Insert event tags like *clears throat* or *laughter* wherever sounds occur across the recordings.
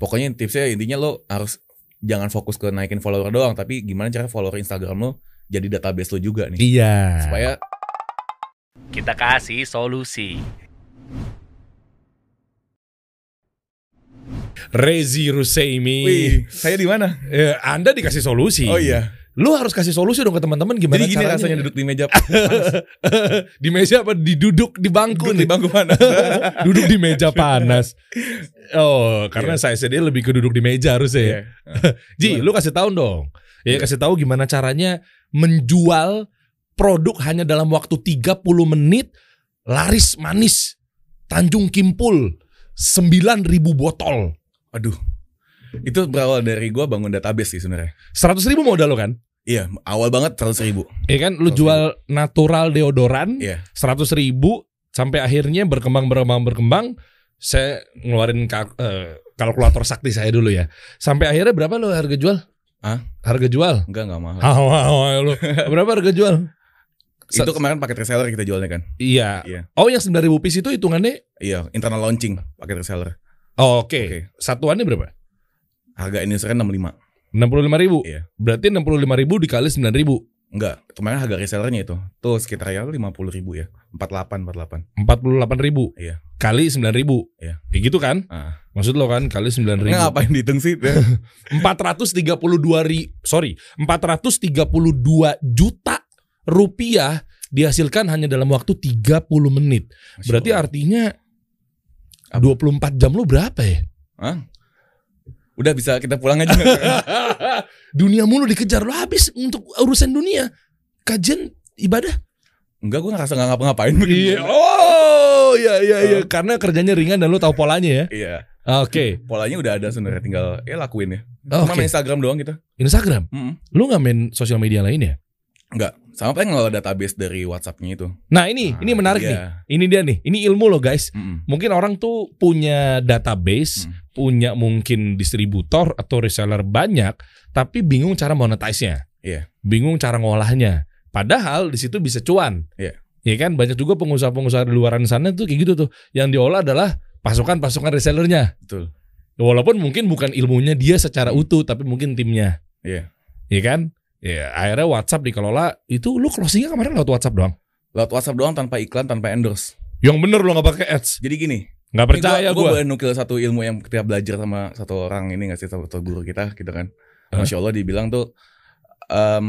Pokoknya tipsnya intinya lo harus jangan fokus ke naikin follower doang, tapi gimana cara follower Instagram lo jadi database lo juga nih. Iya. Supaya Kita kasih solusi. Rezi Ruseimi. wih, saya di mana? Eh, anda dikasih solusi. Oh iya. Lu harus kasih solusi dong ke teman-teman gimana Jadi gini caranya. rasanya duduk di meja *laughs* di meja apa diduduk di bangku duduk nih? di bangku mana? *laughs* duduk di meja panas. Oh, karena saya dia lebih ke duduk di meja harusnya ya. Iya. *laughs* Ji, lu kasih tahu dong. Ya Iya. kasih tahu gimana caranya menjual produk hanya dalam waktu 30 menit laris manis. Tanjung Kimpul 9000 botol. Aduh. Itu berawal dari gua bangun database sih sebenarnya. 100 ribu modal lo kan? Iya, awal banget 100 ribu. Iya kan lu 100.000. jual natural deodoran Iya. 100 ribu sampai akhirnya berkembang berkembang berkembang saya ngeluarin kal- eh, kalkulator sakti saya dulu ya sampai akhirnya berapa lo harga jual Hah? harga jual Enggak, enggak mahal. Hawa, hawa, lu. berapa harga jual Itu kemarin paket reseller kita jualnya kan. iya Iya. oh yang 9000 piece itu hitungannya Iya, internal launching paket reseller. oh, oke Oke. satuannya berapa Harga ini sekarang 65. 65 ribu Iya. berarti 65 ribu dikali 9 ribu Enggak, kemarin harga resellernya itu. Tuh sekitar ya 50 ribu ya. 48, 48. 48 ribu Iya. kali 9 ribu Iya. ya gitu kan Ah. maksud lo kan kali 9 ribu Nggak ngapain dihitung sih? 432 *laughs* ri sorry 432 juta rupiah dihasilkan hanya dalam waktu 30 menit. Berarti artinya Apa? 24 jam lu berapa ya? Hah? Udah bisa kita pulang aja. *laughs* dunia mulu dikejar lu habis untuk urusan dunia. Kajian ibadah. Enggak, gue ngerasa nggak ngapa-ngapain. Iya. Oh, iya iya iya karena kerjanya ringan dan lu tahu polanya ya. Iya. Oke. Polanya udah ada sebenarnya tinggal ya lakuin ya. Oh, Cuma main Instagram doang kita. Instagram. Mm-mm. Lu nggak main sosial media lain ya? Enggak. Sama paling ngelola database dari WhatsApp-nya itu. Nah, ini ini Ah, menarik iya. nih. Ini dia nih. Ini ilmu loh, guys. Mm-mm. Mungkin orang tuh punya database, Hmm. punya mungkin distributor atau reseller banyak, tapi bingung cara monetize-nya. Iya. Bingung cara ngolahnya. Padahal di situ bisa cuan. Iya. Ya kan banyak juga pengusaha-pengusaha di luaran sana tuh kayak gitu tuh. Yang diolah adalah pasukan-pasukan resellernya. Betul. Walaupun mungkin bukan ilmunya dia secara utuh, tapi mungkin timnya. Iya. Ya kan? Ya akhirnya WhatsApp dikelola itu lu closingnya kemarin lewat WhatsApp doang. Lewat WhatsApp doang tanpa iklan, tanpa endorse. Yang bener lu nggak pakai ads. Jadi gini, Nggak percaya gue gue. boleh nukil satu ilmu yang kita belajar sama satu orang ini nggak sih satu guru kita gitu kan. Masya Allah dibilang tuh em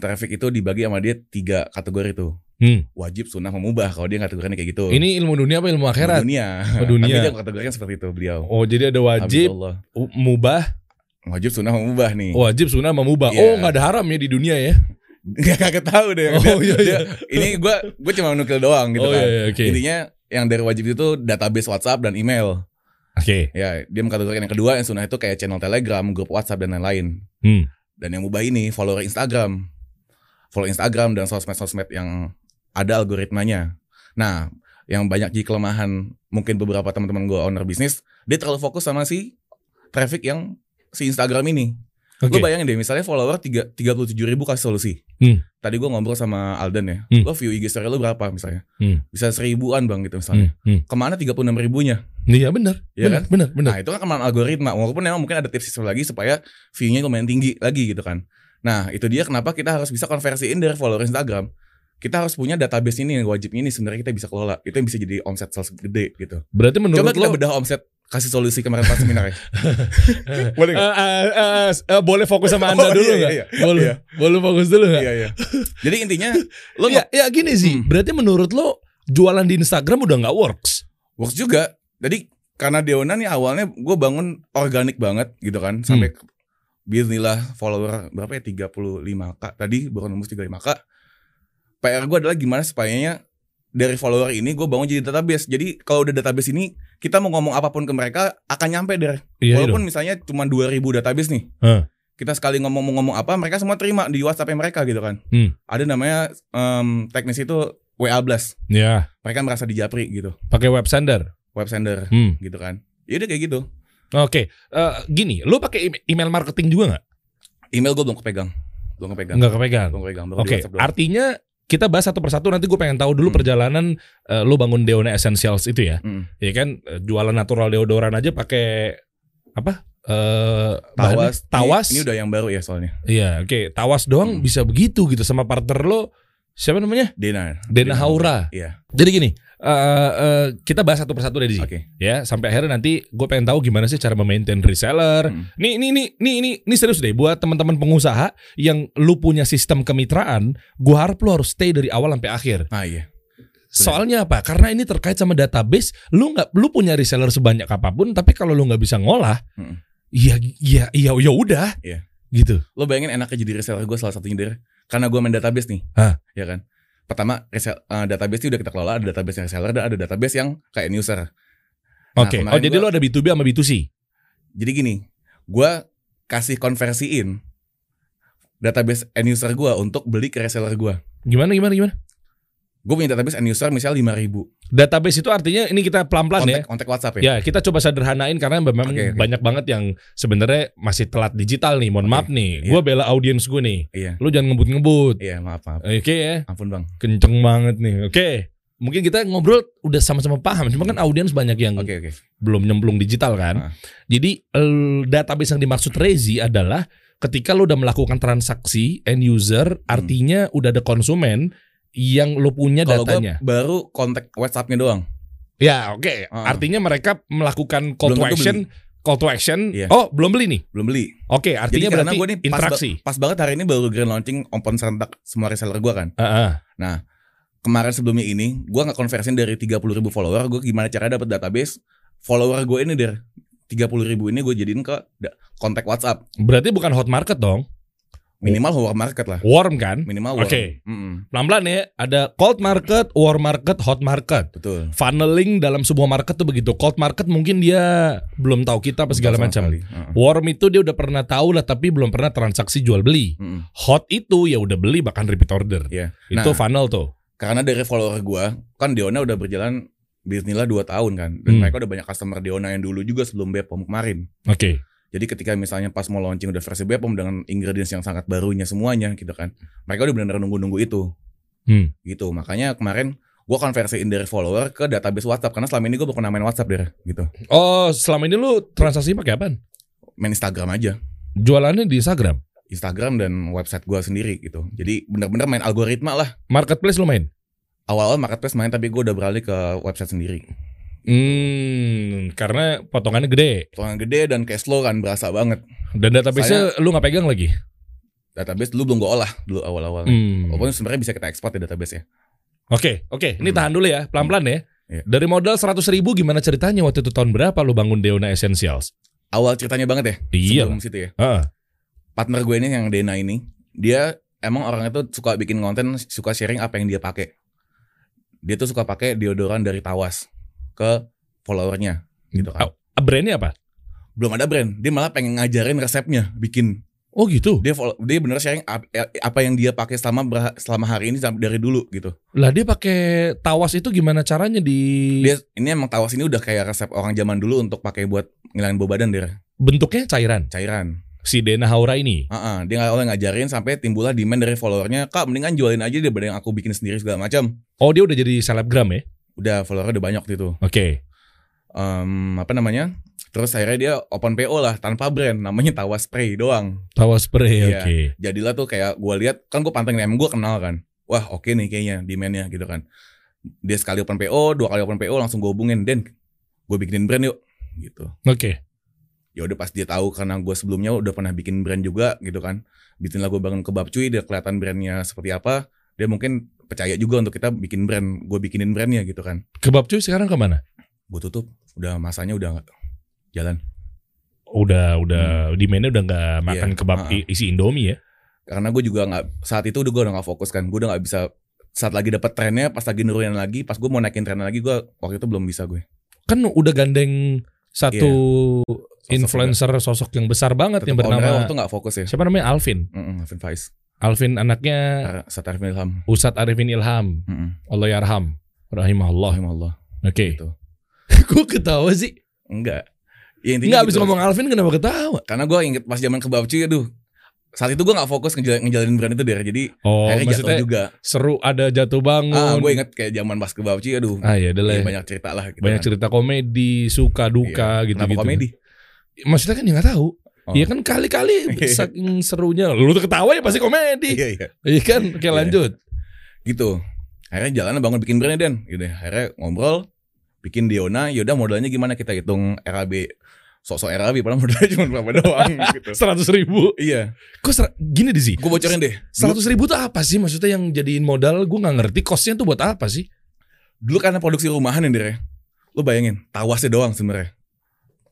traffic itu dibagi sama dia tiga kategori tuh. Hmm. Wajib, sunnah, memubah. Kalau dia kategorinya kayak gitu. Ini ilmu dunia apa ilmu Ilmu akhirat? dunia. Oh, dunia. Tapi dia kategorinya seperti itu beliau. Oh jadi ada wajib, mubah, Wajib, sunnah, memubah nih. wajib sunnah memubah. Iya. Oh nggak ada haram ya di dunia ya? *laughs* Gak kagak tahu deh. Oh, iya, iya. Dia- ini gue gue cuma nukil doang gitu oh kan. iya, iya, oke. Intinya yang dari wajib itu database WhatsApp dan email. Oke. Ya, dia mengkategorikan yang kedua yang sunnah itu kayak channel Telegram, grup WhatsApp dan lain-lain. Hmm. Dan yang mubah ini follower Instagram. Follow Instagram dan sosmed-sosmed yang ada algoritmanya. Nah, yang banyak jadi kelemahan mungkin beberapa teman-teman gue owner bisnis, dia terlalu fokus sama si traffic yang si Instagram ini. Oke. Lo bayangin deh, misalnya follower tiga- 37 ribu kasih solusi. Hmm. Tadi gue ngobrol sama Aldan ya, Hmm. lo view IG story lo berapa misalnya? Hmm. Bisa seribuan bang gitu misalnya. Hmm. Hmm. Ke mana 36 ribunya? Iya benar. Iya benar, kan? Benar, benar. Nah itu kan kelemahan algoritma. Walaupun memang mungkin ada tips lagi supaya view-nya lumayan tinggi lagi gitu kan. Nah itu dia kenapa kita harus bisa konversiin dari follower Instagram. Kita harus punya database ini yang wajib ini sebenarnya kita bisa kelola. Itu yang bisa jadi omset sales gede gitu. Berarti menurut Coba kita lo bedah omset kasih solusi kemarin pas seminar ya. *laughs* Boleh Eh, nggak? eh, eh, eh, boleh fokus sama *laughs* anda Oh, dulu iya, nggak? iya, boleh, iya. boleh fokus dulu? Iya iya. Jadi intinya *laughs* lo Ya, ya gini sih. Hmm. Berarti menurut lo jualan di Instagram udah nggak works? works juga. Jadi karena Deona nih awalnya gue bangun organik banget gitu kan sampai Hmm. Bismillah follower berapa ya 35k tadi baru nembus 35k. PR gue adalah gimana supaya dari follower ini gue bangun jadi database. Jadi kalau udah database ini kita mau ngomong apa pun ke mereka akan nyampe dari Iya, walaupun misalnya cuma 2000 database nih. Hah. Kita sekali ngomong mau ngomong apa mereka semua terima di WhatsApp mereka gitu kan. Hmm. Ada namanya em, teknis itu WA blast. Ya, Mereka merasa dijapri gitu. pakai web sender. Web sender Hmm. gitu kan. Ya udah kayak gitu. Oke, Eh, gini, lo pakai em- email marketing juga nggak? Email gue belum kepegang. Belum kepegang. Nggak kepegang. Belum kepegang. Oke, doang. artinya kita bahas satu persatu nanti gue pengen tahu dulu Hmm. perjalanan eh, lo bangun Deona Essentials itu ya. Hmm. Ya kan eh, jualan natural deodoran aja pakai apa? Eh bahannya? Tawas. Tawas. Ini, ini udah yang baru ya soalnya. Iya, oke. Tawas doang Hmm. bisa begitu gitu sama partner lo. Siapa namanya? Dena. Dena Haura. Iya. Jadi gini, eh eh, kita bahas satu persatu deh di sini. Oke. Ya, sampai akhirnya nanti gue pengen tahu gimana sih cara memaintain reseller. Hmm. Nih, nih, nih, nih, nih, nih serius deh buat teman-teman pengusaha yang lu punya sistem kemitraan, gue harap lu harus stay dari awal sampai akhir. Ah iya. Soalnya apa? Karena ini terkait sama database, lu nggak, lu punya reseller sebanyak apa pun, tapi kalau lu nggak bisa ngolah, Hmm. iya, iya, iya, ya udah, Iya. gitu. Lo bayangin enaknya jadi reseller gue salah satunya dari karena gue main database nih. Hah? Ya kan. Pertama, resell, eh, database itu udah kita kelola, ada database yang reseller dan ada database yang kayak end user. Nah, Oke. kemarin oh, jadi gua- lu ada B2B sama B2C. Jadi gini, gue kasih konversiin database end user gue untuk beli ke reseller gue. Gimana, gimana, gimana? Gue punya database end user misal 5000 Database itu artinya ini kita pelan-pelan ya. kontak, WhatsApp ya. Ya, kita coba sederhanain karena memang Oke, oke. banyak banget yang sebenarnya masih telat digital nih. Mohon Oke, maaf nih. iya. Gua bela audiens gue nih. Iya. Lu jangan ngebut-ngebut. Iya, maaf, maaf. Oke ya. Ampun bang. Kenceng banget nih. Oke. Mungkin kita ngobrol udah sama-sama paham. Cuma kan audiens banyak yang Oke, oke. belum nyemplung digital kan. Ah. Jadi database yang dimaksud Rezi adalah ketika lu udah melakukan transaksi end user, Hmm. artinya udah ada konsumen yang lu punya gue datanya. baru kontak WhatsApp-nya doang. Ya, oke. Ah. Artinya mereka melakukan call Belum to action, call to action. Iya. Oh, belum beli nih. Belum beli. Oke, artinya Jadi karena berarti gue nih pas, interaksi. ba- pas banget hari ini baru grand launching open serentak semua reseller gue kan. Heeh. Kemarin sebelumnya ini, gue nggak konversiin dari 30 ribu follower. Gue gimana cara dapat database follower gue ini dari 30 ribu ini gue jadiin ke kontak WhatsApp. Berarti bukan hot market dong. Minimal warm market lah. Warm kan? Minimal warm. Oke. Mm-mm. Pelan-pelan ya. Ada cold market, warm market, hot market. Betul. Funneling dalam sebuah market tuh begitu. Cold market mungkin dia belum tahu kita apa segala macam. Heeh. Warm itu dia udah pernah tahu lah tapi belum pernah transaksi jual beli. Mm-mm. Hot itu ya udah beli bahkan repeat order. Itu Nah, funnel tuh. karena dari follower gue kan Deona udah berjalan bisnisnya 2 tahun kan dan Hmm. mereka udah banyak customer Deona yang dulu juga sebelum Bepom kemarin Oke. Jadi ketika misalnya pas mau launching udah versi Bepom dengan ingredients yang sangat barunya semuanya gitu kan mereka udah benar-benar nunggu-nunggu itu Hmm. gitu makanya kemarin gue konversiin dari follower ke database WhatsApp karena selama ini gue pernah main WhatsApp deh gitu Oh, selama ini lu transaksi pakai apaan? main Instagram aja Jualannya di Instagram. Instagram dan website gue sendiri gitu jadi benar-benar main algoritma lah Marketplace lu main? awal-awal marketplace main tapi gue udah beralih ke website sendiri Hmm, karena potongannya gede potongan gede dan cash flow kan berasa banget dan database lu nggak pegang lagi. database dulu belum gue olah dulu awal-awal Hmm. Walaupun sebenarnya bisa kita ekspor ya. Oke, oke. Ini Hmm. tahan dulu ya, pelan-pelan ya. Iya. Dari modal 100 ribu gimana ceritanya waktu itu tahun berapa lu bangun Deona Essentials? Awal ceritanya banget ya. Iya. Sebelum situ ya. Heeh. Partner gue ini yang Dena ini, dia emang orangnya tuh suka bikin konten, suka sharing apa yang dia pakai. Dia tuh suka pakai deodoran dari Tawas ke followernya gitu kan. Ah, brandnya apa? Belum ada brand, dia malah pengen ngajarin resepnya bikin. Oh gitu. Dia follow, dia bener sharing ap- apa yang dia pakai selama selama hari ini dari dulu gitu. Lah dia pakai tawas itu gimana caranya di Dia ini emang Tawas ini udah kayak resep orang zaman dulu untuk pakai buat ngilangin bau badan dia bentuknya cairan? cairan. Si Dena Haura ini. Heeh, dia nggak awalnya ngajarin sampai timbullah demand dari followernya, kak mendingan jualin aja daripada yang aku bikin sendiri segala macam. Oh dia udah jadi selebgram ya? Udah followernya udah banyak waktu itu. Oke. Em, apa namanya? Terus akhirnya dia open PO lah tanpa brand, namanya Tawa Spray doang. Tawas spray, Iya. oke. Jadilah tuh kayak gue lihat kan gue pantengin emang gue kenal kan. Wah oke nih kayaknya demandnya gitu kan. Dia sekali open PO, dua kali open PO langsung gue hubungin Den, gue bikinin brand yuk gitu. Oke. Ya udah pas dia tahu karena gue sebelumnya udah pernah bikin brand juga gitu kan. Bikin lagu bangun kebab cuy, dia kelihatan brandnya seperti apa. Dia mungkin percaya juga untuk kita bikin brand, gue bikinin brandnya gitu kan. Kebab cuy sekarang ke mana? Gue tutup, udah masanya udah nggak jalan. Udah udah demandnya udah nggak makan Iya, kebab uh-uh. i- isi Indomie ya? Karena gue juga nggak saat itu udah gue udah nggak fokus kan. Gue udah nggak bisa saat lagi dapat trennya, pas lagi nurunin lagi, pas gue mau naikin trennya lagi, gue waktu itu belum bisa gue. Kan udah gandeng satu influencer sosok yang besar banget yang Tetep ownernya bernama waktu nggak fokus ya. siapa namanya Alvin. Mm Alvin Faiz, Alvin anaknya Satar Ilham. Ustadz Arifin Ilham. Mm Allah yarham. Rahimahullah. Allah. Oke. Gitu. *laughs* Gue ketawa sih. Enggak. Ya, Enggak habis gitu. ngomong Alvin kenapa ketawa? Karena gue inget pas zaman kebab cuy, aduh. Saat itu gue nggak fokus ngejalanin, ngejalanin brand itu deh. Jadi Oh, akhirnya jatuh juga. seru ada jatuh bangun. Ah, gue inget kayak zaman pas kebab cuy, aduh. Ah ya, ya, banyak cerita lah. Gitu banyak kan. cerita komedi, suka duka Iya. gitu Kenapa gitu. komedi? maksudnya kan dia nggak tahu. Oh. Iya kan kali-kali *laughs* Iya. saking serunya lu tuh ketawa ya pasti komedi. Iya iya. Iya kan? Oke Iya. lanjut. Gitu. Akhirnya jalan bangun bikin brandnya Den. Gitu. Akhirnya ngobrol bikin Diona, yaudah modalnya gimana kita hitung RAB sok-sok RAB padahal modalnya *laughs* cuma berapa doang *laughs* gitu. Seratus ribu. Iya. Kok ser- gini deh sih. Gue bocorin deh. Seratus ribu tuh apa sih? Maksudnya yang jadiin modal gue nggak ngerti. Costnya tuh buat apa sih? dulu karena produksi rumahan ya Dir ya. Lu bayangin, tawasnya doang sebenarnya.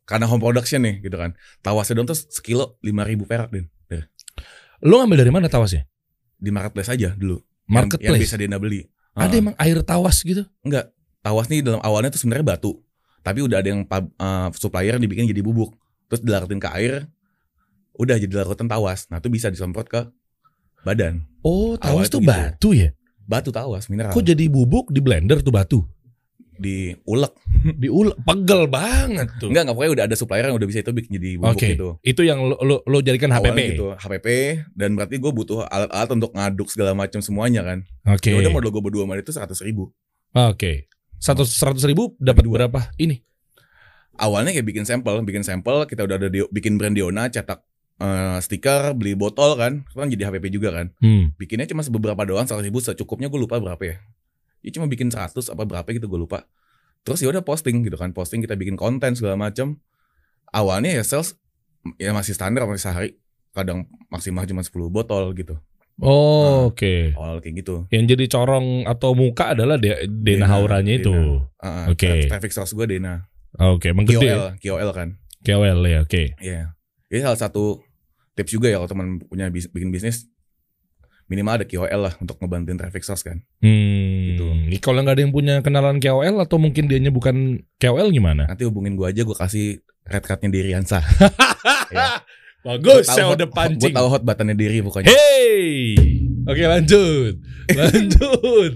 Karena home production nih gitu kan. Tawasnya doang tuh sekilo 5000 perak Den. Dir. Lo ngambil dari mana tawasnya? Di marketplace aja dulu. Yang- Yang, Marketplace. bisa Dena beli. Ada Ah. emang air tawas gitu? Enggak. Tawas nih dalam awalnya tuh sebenarnya batu. Tapi udah ada yang pub- eh, supplier yang dibikin jadi bubuk. Terus dilarutin ke air. Udah jadi larutan tawas. Nah, itu bisa disemprot ke badan. Oh, tawas tuh gitu. batu ya? Batu tawas mineral. Kok jadi bubuk di blender tuh batu? Diulek. *laughs* Diulek, pegel banget tuh. Enggak, enggak pokoknya udah ada supplier yang udah bisa itu bikin jadi bubuk Oke. gitu. Itu yang lo, lo, lo jadikan HPP. Awalnya gitu, HPP dan berarti gue butuh alat-alat untuk ngaduk segala macam semuanya kan. Oke. Ya udah modal gue berdua sama itu 100 ribu. Oke. Satu seratus ribu dapat Dua. berapa? Ini. Awalnya kayak bikin sampel, bikin sampel, kita udah ada di- bikin brand Diona, cetak eh, stiker, beli botol kan, itu kan jadi HPP juga kan. Hmm. Bikinnya cuma beberapa doang, 100 ribu secukupnya gue lupa berapa ya. Ya cuma bikin 100 apa berapa gitu gue lupa. Terus ya udah posting gitu kan, posting kita bikin konten segala macam. Awalnya ya sales ya masih standar masih sehari, kadang maksimal cuma 10 botol gitu. Oh, Nah. oke. Awal kayak gitu. Yang jadi corong atau muka adalah De- Dena, Dena, Hauranya itu. Ah, Oke. Traffic source gue Dena. Oke, emang gede. KOL, KOL kan. KOL ya, oke. Iya. Ini salah satu tips juga ya kalau teman punya bis- bikin bisnis minimal ada KOL lah untuk ngebantuin traffic source kan. Hmm. Gitu. Kalau nggak ada yang punya kenalan KOL atau mungkin dianya bukan KOL gimana? Nanti hubungin gue aja gue kasih red cardnya diri Riansa. *laughs* Ya. Bagus, Gua saya udah pancing. Gue tahu hot batannya diri pokoknya. Hey, oke lanjut, *laughs* lanjut.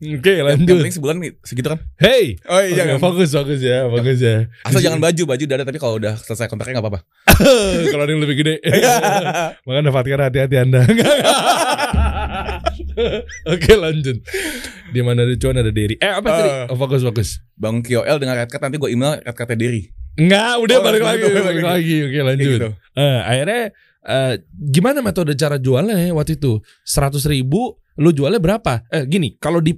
Oke Yang lanjut. penting sebulan nih, segitu kan. Hey, Oh Oke, fokus fokus ya, fokus ya. Asal jangan baju, baju udah ada tapi kalau udah selesai kontraknya nggak apa-apa. *laughs* Kalau ada yang lebih gede. *laughs* Makanya Fatkar hati-hati anda. *laughs* Oke lanjut. Di mana ada cuan ada diri. Eh apa tadi? Ah. Oh, fokus fokus. Bang KOL dengan red card nanti gue email red cardnya diri. Enggak, udah Oh, balik balik lagi, lagi, balik balik lagi. Oke Kayak lanjut. gitu. Eh, akhirnya eh, gimana metode cara jualnya ya waktu itu? Seratus ribu, lu jualnya berapa? Eh gini, kalau di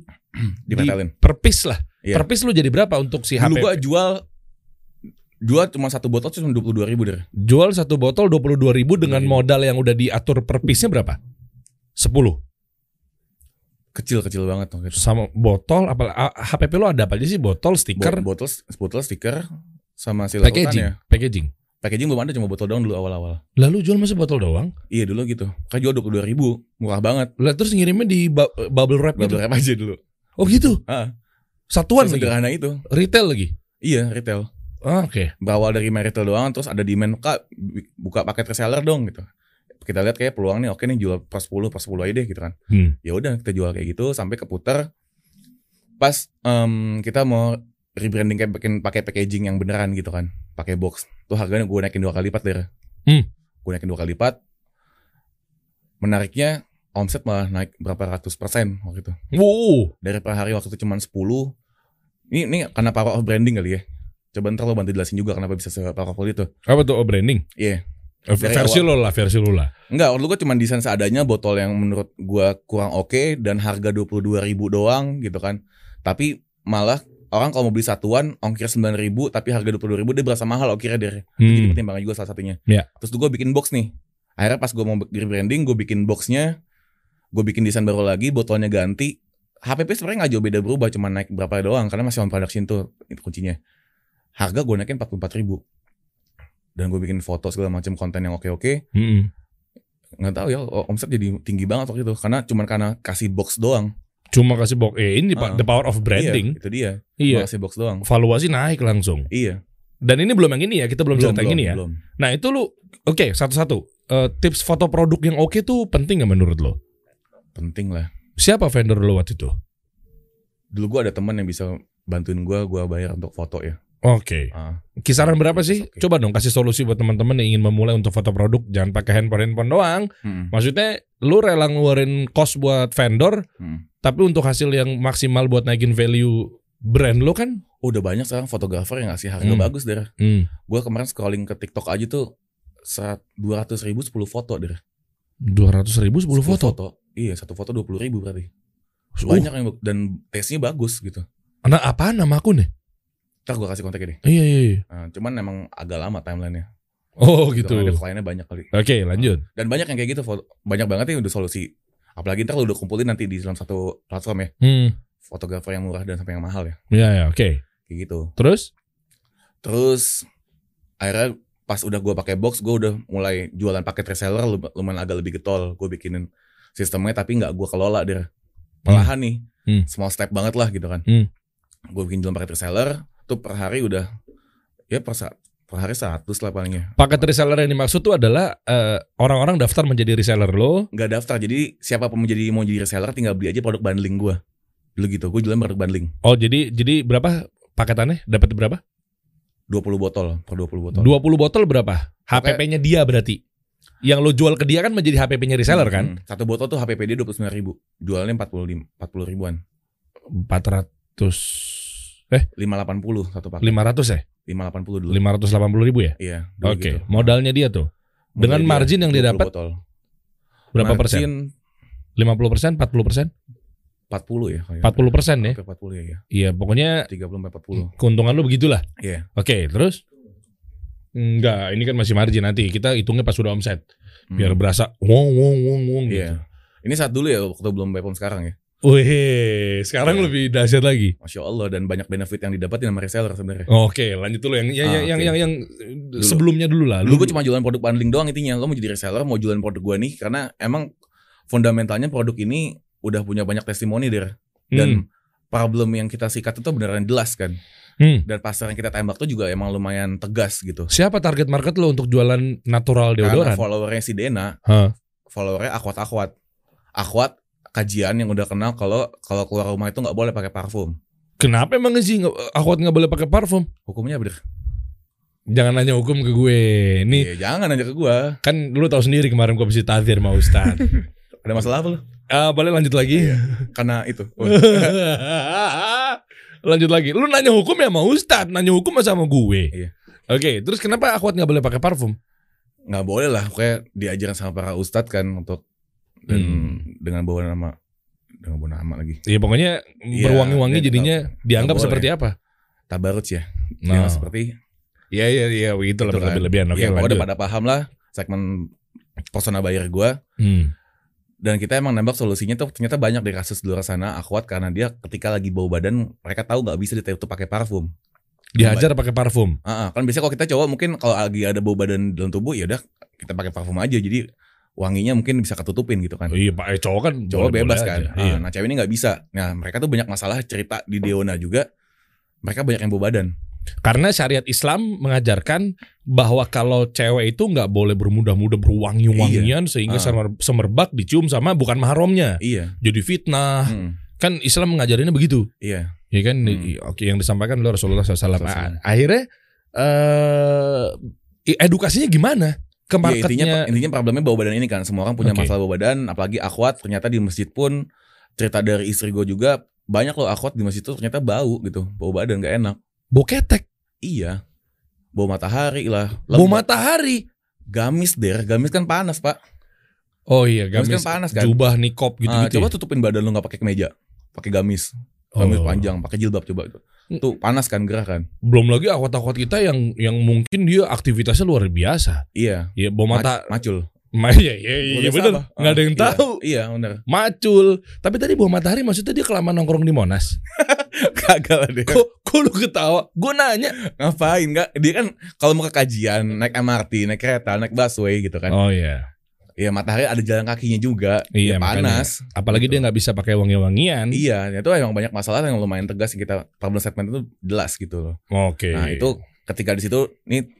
Dipetelin. per piece lah, Iya. per piece lu jadi berapa untuk si Dulu HP? gue jual jual cuma satu botol cuma dua puluh dua ribu deh. Jual satu botol dua puluh dua ribu dengan 22.000. modal yang udah diatur per piece-nya berapa? 10 Kecil kecil banget waktu itu. sama botol apa HPP lo ada apa aja sih botol stiker Bo- botol botol stiker sama si packaging larutannya. packaging Packaging belum ada cuma botol doang dulu awal-awal. lalu jual masih botol doang Iya dulu gitu. Kan jual dua puluh ribu, murah banget. lah terus ngirimnya di bu- bubble wrap gitu Bubble wrap aja dulu. oh gitu Ah, satuan lagi sederhana itu. retail lagi Iya retail. Ah, oke Berawal dari retail doang, terus ada demand kak buka paket reseller dong gitu. Kita lihat kayak peluang nih, oke nih jual per 10, per 10 aja deh gitu kan. Hmm. Ya udah kita jual kayak gitu sampai keputar. Pas em, kita mau rebranding kayak bikin pakai packaging yang beneran gitu kan, pakai box. Tuh harganya gue naikin dua kali lipat deh. Hmm. Gue naikin dua kali lipat. Menariknya omset malah naik berapa ratus persen waktu itu. wow dari per hari waktu itu cuma 10 ini ini karena power of branding kali ya coba ntar lo bantu jelasin juga kenapa bisa se powerful itu apa tuh oh, branding Iya. Dari versi lo lah versi lo lah enggak waktu gue cuma desain seadanya botol yang menurut gua kurang oke dan harga 22.000 ribu doang gitu kan tapi malah orang kalau mau beli satuan ongkir 9.000 ribu tapi harga 22.000 ribu dia berasa mahal ongkirnya dari itu jadi Hmm. pertimbangan juga salah satunya. Iya. terus gue bikin box nih. Akhirnya pas gue mau rebranding gue bikin boxnya gue bikin desain baru lagi botolnya ganti. HPP sebenarnya nggak jauh beda berubah cuma naik berapa doang karena masih on production tuh itu kuncinya. Harga gue naikin 44 ribu. Dan gue bikin foto segala macam konten yang oke oke Mm-mm. nggak tahu ya omset jadi tinggi banget waktu itu karena cuman karena kasih box doang cuma kasih box eh ini pak the power of branding. iya, itu dia. Iya, Cuma kasih box doang. Valuasi naik langsung. Iya. Dan ini belum yang ini ya kita belum, cerita yang ini ya. belum. Nah itu lu oke satu-satu. Eh, tips foto produk yang oke tuh penting gak menurut lo? penting lah. Siapa vendor lo waktu itu? dulu gue ada teman yang bisa bantuin gue gue bayar untuk foto ya Oke. Ah, Kisaran berapa sih? Oke. Coba dong kasih solusi buat teman-teman yang ingin memulai untuk foto produk. Jangan pakai handphone handphone doang. hmm, Maksudnya lu rela ngeluarin cost buat vendor, hmm. tapi untuk hasil yang maksimal buat naikin value brand lo kan udah banyak sekarang fotografer yang ngasih harga Hmm. bagus deh. Hmm. Gue kemarin scrolling ke TikTok aja tuh dua ratus ribu 10 foto deh. 200 ribu 10 foto. Iya satu foto dua puluh ribu berarti. Oh, Banyak yang dan tesnya bagus gitu. Nah, apaan nama akun ya? Ntar gue kasih kontaknya deh. Iya, iya, iya. Nah, cuman emang agak lama timelinenya. Oh, gitu. Ada Oke, kliennya banyak kali. lanjut. Dan banyak yang kayak gitu. Banyak banget yang udah solusi. Apalagi ntar lu udah kumpulin nanti di dalam satu platform ya. Hmm. Fotografer yang murah dan sampai yang mahal ya. Iya, ya, oke. Kayak gitu. Terus? Terus akhirnya pas udah gue pakai box, gue udah mulai jualan paket reseller lum- lumayan agak lebih getol. Gue bikinin sistemnya tapi nggak gue kelola deh. Pelahan nih, Hmm. small step banget lah gitu kan. Hmm. Gue bikin jualan paket reseller, tuh per hari udah ya per, per hari 100 lah palingnya. Paket reseller yang dimaksud tuh adalah eh, orang-orang daftar menjadi reseller lo. Nggak daftar, jadi siapa pun mau jadi mau jadi reseller tinggal beli aja produk bundling gue. Dulu gitu, gue jualan produk bundling. Oh, jadi jadi berapa paketannya? Dapat berapa? 20 botol per 20 botol. 20 botol berapa? HPP-nya dia berarti. Yang lo jual ke dia kan menjadi HPP-nya reseller kan? Hmm. Satu botol tuh HPP dia 29 ribu. Jualnya 40, 40 ribuan. 400 580 satu paket. 500 ya? 580 dulu. 580 ribu ya? Iya. Oke, gitu. modalnya dia tuh dengan Modalnya margin yang dia 20 dapat botol. berapa persen? Margin 50 persen, 40 persen, 40 ya. kayaknya. 40 persen ya? Hampir 40 ya, ya. Iya, pokoknya 30 sampai 40. keuntungan lu begitulah. Iya. Oke, terus? Enggak, ini kan masih margin nanti. Kita hitungnya pas sudah omset. Hmm. Biar berasa wong wong wong wong gitu. Iya. Ini saat dulu ya waktu belum Bepom sekarang ya. Wih, sekarang Iya. lebih dahsyat lagi. Masya Allah dan banyak benefit yang didapatin sama reseller sebenarnya. Oke, lanjut dulu yang yang Ah, yang, yang oke. yang yang sebelumnya dulu lah. Dulu gue cuma jualan produk bundling doang intinya. Lo mau jadi reseller, mau jualan produk gue nih karena emang fundamentalnya produk ini udah punya banyak testimoni der. Dan problem yang kita sikat itu beneran jelas kan. Hmm. Dan pasar yang kita tembak tuh juga emang lumayan tegas gitu. Siapa target market lo untuk jualan natural Karena deodoran? followernya si Dena, Hah. followernya akwat-akwat. Akwat kajian yang udah kenal kalau kalau keluar rumah itu nggak boleh pakai parfum. Kenapa emang sih akwat nggak boleh pakai parfum? Hukumnya bener. Jangan nanya hukum ke gue. Nih Iya, jangan nanya ke gua. kan lu tahu sendiri kemarin gue mesti tazir sama Ustad. *laughs* Ada masalah apa lu? Ah, boleh lanjut lagi? Karena itu. *laughs* Lanjut lagi. Lu nanya hukum ya sama Ustad, nanya hukum sama gue. Iya. Oke, terus kenapa akwat nggak boleh pakai parfum? nggak boleh lah. Kayak diajarin sama para ustadz kan untuk dan Hmm. dengan bawa nama dengan bawa nama lagi. Iya pokoknya Iya, berwangi-wangi jadinya dianggap boleh. seperti apa? Tabarut ya. Nah, Yang seperti iya iya iya begitu lah Gitu kan. berlebih-lebihan. Oke, ya, pokoknya lanjut. udah pada paham lah segmen persona buyer gua. Hmm. Dan kita emang nembak solusinya tuh ternyata banyak dari kasus di luar sana akwat karena dia ketika lagi bau badan mereka tahu nggak bisa ditutup pakai parfum. Dihajar pakai parfum. Ah, ah, kan biasanya kalau kita cowok mungkin kalau lagi ada bau badan dalam tubuh ya udah kita pakai parfum aja jadi wanginya mungkin bisa ketutupin gitu kan. Iya, Pak, eh, cowok kan Cowok boleh-boleh bebas aja. kan. Ah, Iya. Nah cewek ini nggak bisa. Nah mereka tuh banyak masalah cerita di Deona juga. Mereka banyak yang bau badan. Karena syariat Islam mengajarkan bahwa kalau cewek itu nggak boleh bermudah-mudah berwangi-wangian sehingga Ah. semer- semerbak dicium sama bukan mahramnya. Iya. Jadi fitnah. Hmm, Kan Islam mengajarinnya begitu. iya. Ya kan Hmm. Oke yang disampaikan oleh Rasulullah SAW. Ah, Akhirnya eh i- edukasinya gimana? Ke Ya, intinya marketnya intinya problemnya bau badan ini kan. Semua orang punya Oke. masalah bau badan. Apalagi akhwat. Ternyata di masjid pun cerita dari istri gue juga banyak loh akhwat di masjid tuh ternyata bau gitu. Bau badan gak enak. boketek, Iya. Bau matahari lah. bau matahari. Gamis der. Gamis kan panas pak. Oh iya, Gamis, gamis, kan panas kan. jubah nikop Ah, gitu-gitu. coba ya? tutupin badan lu nggak pakai kemeja. Pakai gamis. Gamis Oh. panjang. Pakai jilbab coba. Tuh panas kan gerah kan. Belum lagi akwat-akwat kita yang yang mungkin dia aktivitasnya luar biasa. Iya. Ya bau mata Ma- macul. Ma, iya iya iya Boleh bener. salah. Nggak ada yang Ah, tahu. Iya, iya bener. Macul. Tapi tadi bawah matahari maksudnya dia kelamaan nongkrong di Monas. *laughs* Kagak lah dia. Kok kok lu ketawa? Gue nanya. Ngapain enggak? Dia kan kalau mau ke kajian naik MRT, naik kereta, naik busway gitu kan. Oh iya. Iya matahari ada jalan kakinya juga. Iya, ya, panas. Apalagi Gitu. dia nggak bisa pakai wangi-wangian. Iya, itu emang banyak masalah yang lumayan tegas yang kita problem statement itu jelas gitu loh. Oke. Nah, itu ketika di situ nih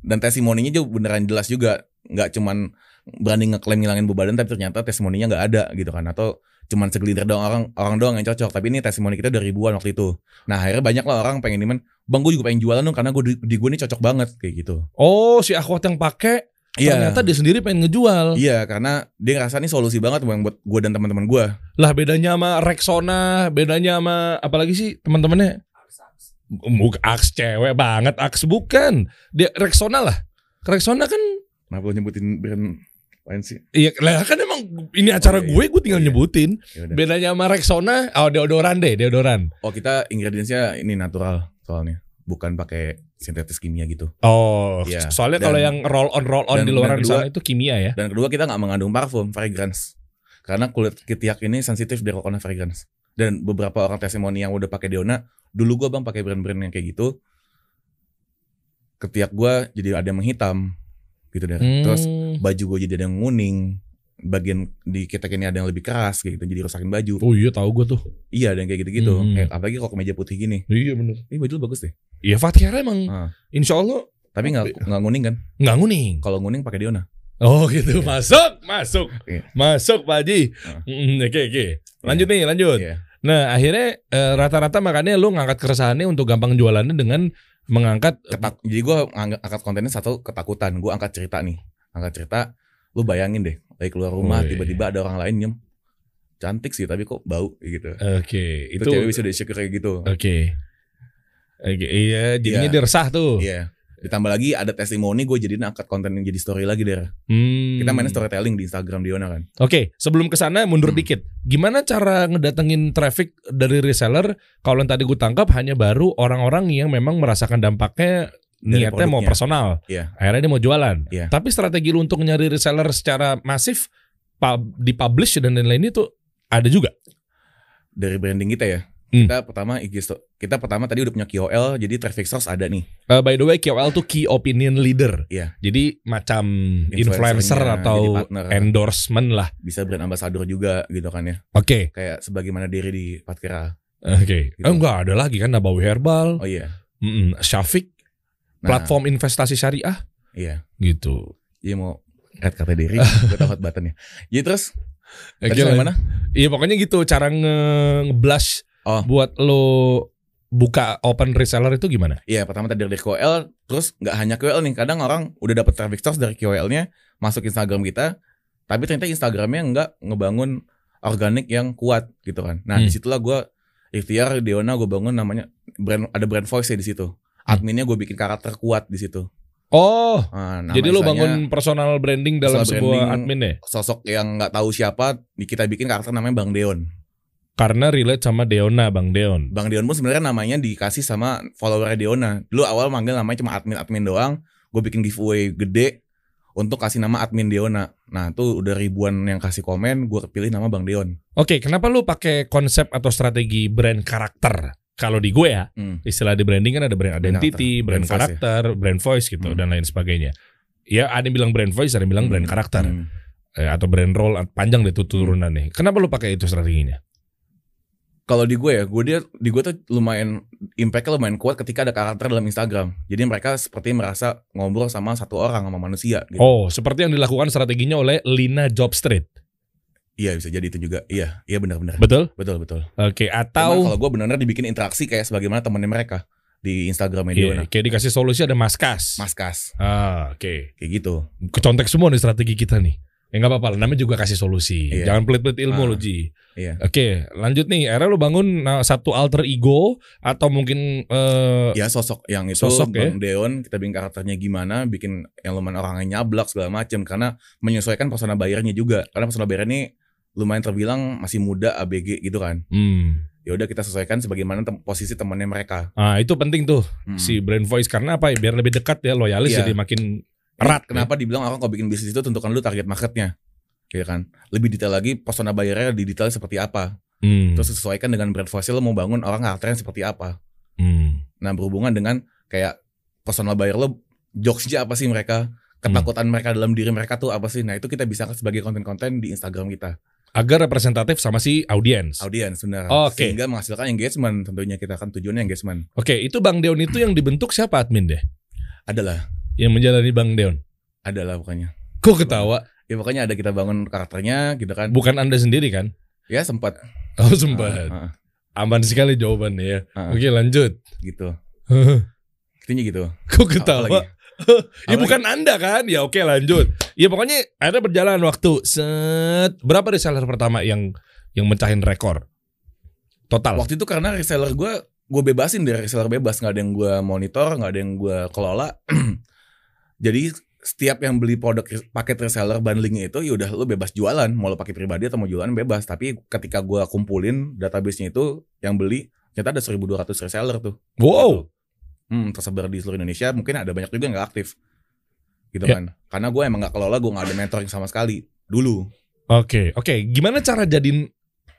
dan testimoninya juga beneran jelas juga, nggak cuman berani ngeklaim ngilangin beban badan tapi ternyata testimoninya nggak ada gitu kan atau cuman segelintir doang orang orang doang yang cocok tapi ini testimoni kita udah ribuan waktu itu nah akhirnya banyak lah orang pengen dimen bang gue juga pengen jualan dong karena gue di, di gue ini cocok banget kayak gitu Oh, si akhwat yang pakai ternyata dia sendiri pengen ngejual. Iya, karena dia ngerasa ini solusi banget Bang, buat gue dan teman-teman gue. Lah bedanya sama Rexona, bedanya sama apalagi sih teman-temannya? Bukan Aks cewek banget, Aks bukan. Dia Rexona lah. Rexona kan Kenapa nyebutin brand lain sih? Iya, lah kan emang ini acara Oh, iya. gue, gue tinggal Oh, iya. nyebutin. Yaudah. Bedanya sama Rexona, oh deodoran deh, deodoran. Oh kita ingredientsnya ini natural soalnya, bukan pakai sintetis kimia gitu. Oh, Iya. soalnya kalau yang roll on roll on dan- di luar sana itu kimia ya. Dan kedua kita nggak mengandung parfum, fragrance. Karena kulit ketiak ini sensitif dari rokoknya fragrance. Dan beberapa orang testimoni yang udah pakai Deona, dulu gua bang pakai brand-brand yang kayak gitu, ketiak gua jadi ada yang menghitam, gitu deh. Terus Hmm. baju gua jadi ada yang nguning, bagian di ketiak ini ada yang lebih keras, kayak gitu, jadi rusakin baju. Oh iya tahu gue tuh. Iya, ada yang kayak gitu-gitu. Hmm. Kayak, apalagi kalau kemeja putih gini, Iya bener. ini baju lu bagus deh. Iya Fatihara emang Ah. insya Allah Tapi nggak nggak nguning kan? nggak nguning. Kalau nguning pakai Deona. Oh gitu, masuk, masuk, Iya. masuk Pak Haji. Ah. Mm, Oke oke, lanjut nih, lanjut. Iya. Nah akhirnya eh, rata-rata makanya lu ngangkat keresahannya untuk gampang jualannya dengan mengangkat ketak jadi gue angkat kontennya satu ketakutan gue angkat cerita nih angkat cerita lu bayangin deh lagi keluar rumah Wih. tiba-tiba ada orang lain nyem cantik sih tapi kok bau gitu Oke, itu itu cewek bisa insecure kayak gitu Oke. Oke, iya jadinya Iya. dia resah tuh. iya ditambah lagi ada testimoni gue jadiin angkat konten yang jadi story lagi deh Hmm. kita main storytelling di Instagram Diona kan Oke, sebelum ke sana mundur Hmm. dikit. Gimana cara ngedatengin traffic dari reseller kalau yang tadi gue tangkap hanya baru orang-orang yang memang merasakan dampaknya niatnya mau personal. Iya. Akhirnya dia mau jualan. Iya. Tapi strategi lu untuk nyari reseller secara masif pub, dipublish dan lain-lain itu ada juga. dari branding kita ya Hmm. kita pertama IG kita pertama tadi udah punya KOL jadi traffic source ada nih Uh, by the way, KOL tuh key opinion leader. Iya. Jadi macam influencer atau endorsement lah. bisa brand ambassador juga gitu kan ya Oke, kayak sebagaimana diri di Patkira oke. Gitu. Oh, enggak ada lagi kan Nabawi Herbal, oh iya mm-mm, Syafiq, Nah, platform investasi syariah iya gitu. Iya mau red kata diri, gue takut *laughs* button ya. Jadi terus tadi Oke, sampai lah. mana? Iya pokoknya gitu cara nge- nge-blush Oh. buat lo buka open reseller itu gimana? Iya pertama tadi dari KOL, terus nggak hanya KOL nih, kadang orang udah dapet traffic source dari KOL-nya masuk Instagram kita, tapi ternyata Instagramnya nggak ngebangun organik yang kuat gitu kan. Nah Hmm. di situlah gue ikhtiar Deona gue bangun namanya brand ada brand voice ya di situ. Adminnya gue bikin karakter kuat di situ. Oh, Nah, jadi lo bangun personal branding dalam personal sebuah branding. admin ya? sosok yang nggak tahu siapa, kita bikin karakter namanya Bang Deon. Karena relate sama Deona, Bang Deon. Bang Dion pun sebenarnya namanya dikasih sama follower Diona. Dulu awal manggil namanya cuma admin-admin doang. Gue bikin giveaway gede untuk kasih nama admin Diona. Nah, tuh udah ribuan yang kasih komen, gue pilih nama Bang Dion. Oke, kenapa lu pakai konsep atau strategi brand karakter? Kalau di gue ya, Hmm. istilah di branding kan ada brand Brand identity, brand, brand ya. karakter, brand voice gitu Hmm. dan lain sebagainya. Ya, ada yang bilang brand voice, ada yang bilang brand Hmm. karakter Hmm. Eh, atau brand role panjang deh tuh turunannya. Kenapa lu pakai itu strateginya? Kalau di gue ya, gue dia di gue tuh lumayan impactnya lumayan kuat ketika ada karakter dalam Instagram. Jadi mereka seperti merasa ngobrol sama satu orang sama manusia. Gitu. Oh, seperti yang dilakukan strateginya oleh Lina Jobstreet. Iya bisa jadi itu juga. Iya, iya benar-benar. Betul? Betul betul. Oke, Cuman atau kalau gue benar-benar dibikin interaksi kayak sebagaimana temennya mereka di Instagramnya Iya, Diona. kayak dikasih solusi ada Maskas. Maskas Ah, oke. kayak gitu. Kecontek semua nih strategi kita nih. Ya nggak apa-apa, namanya juga kasih solusi. Iya. Jangan pelit-pelit ilmu Ah. lo, Ji. Iya. Oke, lanjut nih. Era lu bangun nah, satu alter ego atau mungkin eh, Ya sosok yang itu Sosok, ya? Bang Deon kita bikin karakternya gimana, bikin yang lumayan orangnya nyablak segala macam karena menyesuaikan persona bayarnya juga. Karena persona bayar ini lumayan terbilang masih muda ABG gitu kan. hmm. Ya udah kita sesuaikan sebagaimana tem- posisi temannya mereka. Ah, itu penting tuh Hmm. si brand voice karena apa ya? Biar lebih dekat ya, loyalis Iya. jadi makin erat. Kenapa dibilang orang kalau bikin bisnis itu tentukan lu target marketnya. Gitu kan. Lebih detail lagi persona bayarnya di detail seperti apa. Hmm. Terus sesuaikan dengan brand voice lo mau bangun orang karakternya seperti apa. Hmm. Nah berhubungan dengan kayak personal buyer lo jokesnya apa sih mereka ketakutan mereka dalam diri mereka tuh apa sih nah itu kita bisa sebagai konten-konten di Instagram kita Agar representatif sama si audiens. audiens benar Oke. sehingga menghasilkan engagement tentunya kita kan tujuannya engagement Oke, itu Bang Deon itu yang dibentuk siapa admin deh? adalah Yang menjalani Bang Deon. adalah pokoknya Kok ketawa? ya pokoknya ada kita bangun karakternya gitu kan Bukan Anda sendiri kan? ya sempat Oh, sempat. Ah, ah, Aman sekali jawabannya ya. ah, Oke, lanjut. gitu *laughs* intinya gitu Kok ketawa? lagi? Ya bukan Anda kan? Ya oke lanjut. Ya pokoknya ada berjalan waktu. Set. Berapa reseller pertama yang yang mencahin rekor? Total. waktu itu karena reseller gue gue bebasin dari reseller bebas nggak ada yang gue monitor nggak ada yang gue kelola *clears throat* jadi setiap yang beli produk paket reseller bundlingnya itu ya udah lu bebas jualan mau lo pakai pribadi atau mau jualan bebas tapi ketika gue kumpulin database-nya itu yang beli ternyata ada 1200 reseller tuh Wow. Hmm, tersebar di seluruh Indonesia mungkin ada banyak juga yang nggak aktif gitu Ya. kan karena gue emang nggak kelola gue nggak ada mentoring sama sekali dulu Oke, oke. Gimana cara jadiin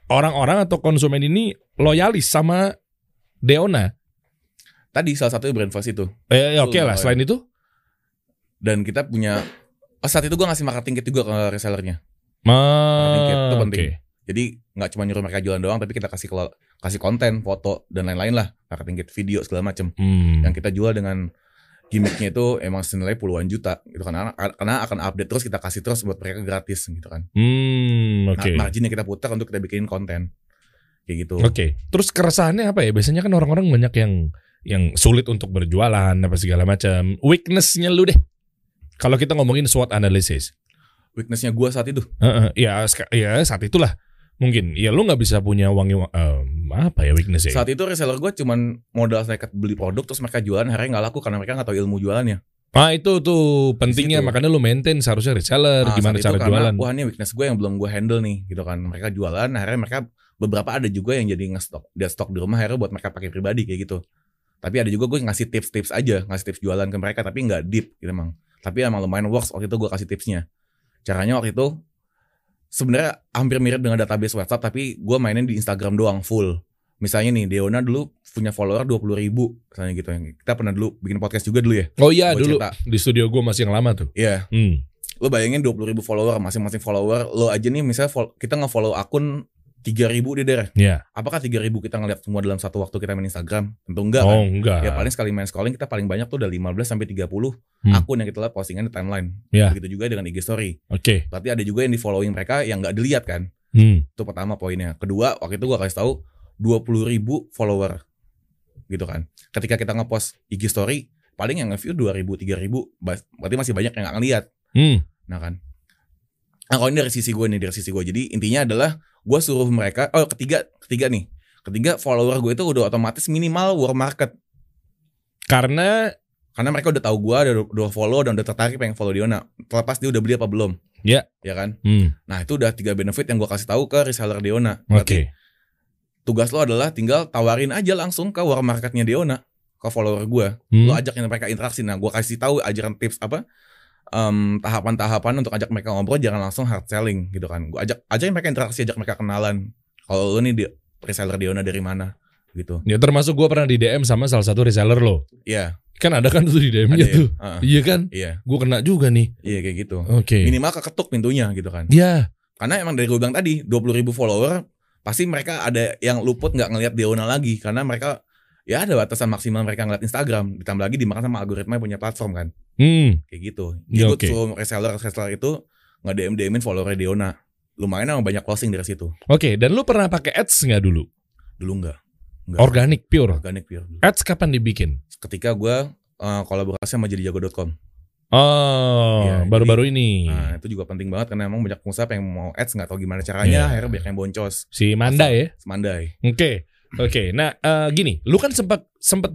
orang-orang atau konsumen ini loyalis sama Deona? tadi salah satu brand first itu Eh, oke Betul, lah. Selain itu, dan kita punya oh, saat itu gue ngasih marketing kit juga ke resellernya Ma- kit itu penting. oke. jadi nggak cuma nyuruh mereka jualan doang tapi kita kasih kelo- kasih konten foto dan lain-lain lah marketing kit video segala macem Hmm. yang kita jual dengan gimmicknya itu emang senilai puluhan juta gitu kan karena, karena akan update terus kita kasih terus buat mereka gratis gitu kan Hmm, Nah, oke. margin yang kita putar untuk kita bikin konten kayak gitu Oke. Terus keresahannya apa ya? Biasanya kan orang-orang banyak yang yang sulit untuk berjualan apa segala macam. Weakness-nya lu deh. Kalau kita ngomongin SWOT analysis. weaknessnya gue saat itu Heeh, ya, seka- ya saat itulah mungkin. Ya lu nggak bisa punya uang em, apa ya weakness ya? saat itu reseller gue cuman modal nekat beli produk terus mereka jualan akhirnya nggak laku karena mereka nggak tahu ilmu jualannya Ah itu tuh pentingnya makanya lu maintain seharusnya reseller Nah, gimana cara karena, jualan. Wah ini weakness gue yang belum gue handle nih gitu kan. Mereka jualan, akhirnya mereka beberapa ada juga yang jadi nge-stok dia stok di rumah akhirnya buat mereka pakai pribadi kayak gitu. Tapi ada juga gue ngasih tips-tips aja, ngasih tips jualan ke mereka tapi nggak deep gitu emang. Tapi emang lumayan works waktu itu gue kasih tipsnya. Caranya waktu itu sebenarnya hampir mirip dengan database WhatsApp tapi gue mainin di Instagram doang full. Misalnya nih Deona dulu punya follower 20 ribu misalnya gitu. Kita pernah dulu bikin podcast juga dulu ya. Oh iya Gua dulu cerita. di studio gua masih yang lama tuh. Iya, Hmm. lo bayangin 20 ribu follower masing-masing follower lo aja nih misalnya kita nge-follow akun 3 ribu di daerah Iya. apakah 3 ribu kita ngeliat semua dalam satu waktu kita main Instagram tentu enggak Oh kan enggak. ya paling sekali main scrolling kita paling banyak tuh udah 15 sampai 30 Hmm. akun yang kita lihat postingan di timeline Iya. begitu juga dengan IG story Oke. berarti ada juga yang di following mereka yang nggak dilihat kan Hmm. itu pertama poinnya kedua waktu itu gua kasih tahu 20 ribu follower gitu kan ketika kita ngepost IG story paling yang nge-view 2 ribu 3 ribu berarti masih banyak yang nggak ngeliat Hmm. Nah kan. Nah kalau ini dari sisi gue nih dari sisi gue. Jadi intinya adalah gue suruh mereka. Oh ketiga ketiga nih. Ketiga follower gue itu udah otomatis minimal war market. Karena Karena mereka udah tahu gue, udah, udah follow dan udah tertarik pengen follow Diona. Terlepas dia udah beli apa belum. Ya. Ya kan. hmm. Nah itu udah tiga benefit yang gue kasih tahu ke reseller Diona. Oke. Berarti tugas lo adalah tinggal tawarin aja langsung ke war marketnya Diona. Ke follower gue. Hmm. Lo ajakin mereka interaksi. Nah gue kasih tahu ajaran tips apa em, tahapan-tahapan untuk ajak mereka ngobrol jangan langsung hard selling gitu kan. Gue ajak ajakin mereka interaksi, ajak mereka kenalan. Kalau lo nih di, reseller Diona dari mana gitu. Ya termasuk gua pernah di DM sama salah satu reseller lo. Iya, Kan ada kan tuh di ada DM-nya ya. tuh. Heeh. Iya kan? Iya, Gua kena juga nih. iya kayak gitu. Oke. Minimal keketuk pintunya gitu kan. Ya. Karena emang dari gue bilang tadi 20 ribu follower pasti mereka ada yang luput nggak ngelihat Diona lagi karena mereka ya ada batasan maksimal mereka ngeliat Instagram ditambah lagi dimakan sama algoritma yang punya platform kan Hmm. kayak gitu. Ya, Jadi gue oke. suruh reseller reseller itu nggak DM DMin follower Diona. Lumayan emang banyak closing dari situ. Oke, dan lu pernah pakai ads nggak dulu? Dulu enggak. Enggak. Organic pure. Organic pure. dulu. Ads kapan dibikin? Ketika gue uh, kolaborasi sama. Oh, Iya, baru-baru ini. Nah itu juga penting banget karena emang banyak pengusaha yang mau ads nggak tahu gimana caranya. Iya. Akhirnya banyak yang boncos. Si Manda ya. Semandai. Oke. Oke. Nah, eh, gini, lu kan sempat sempat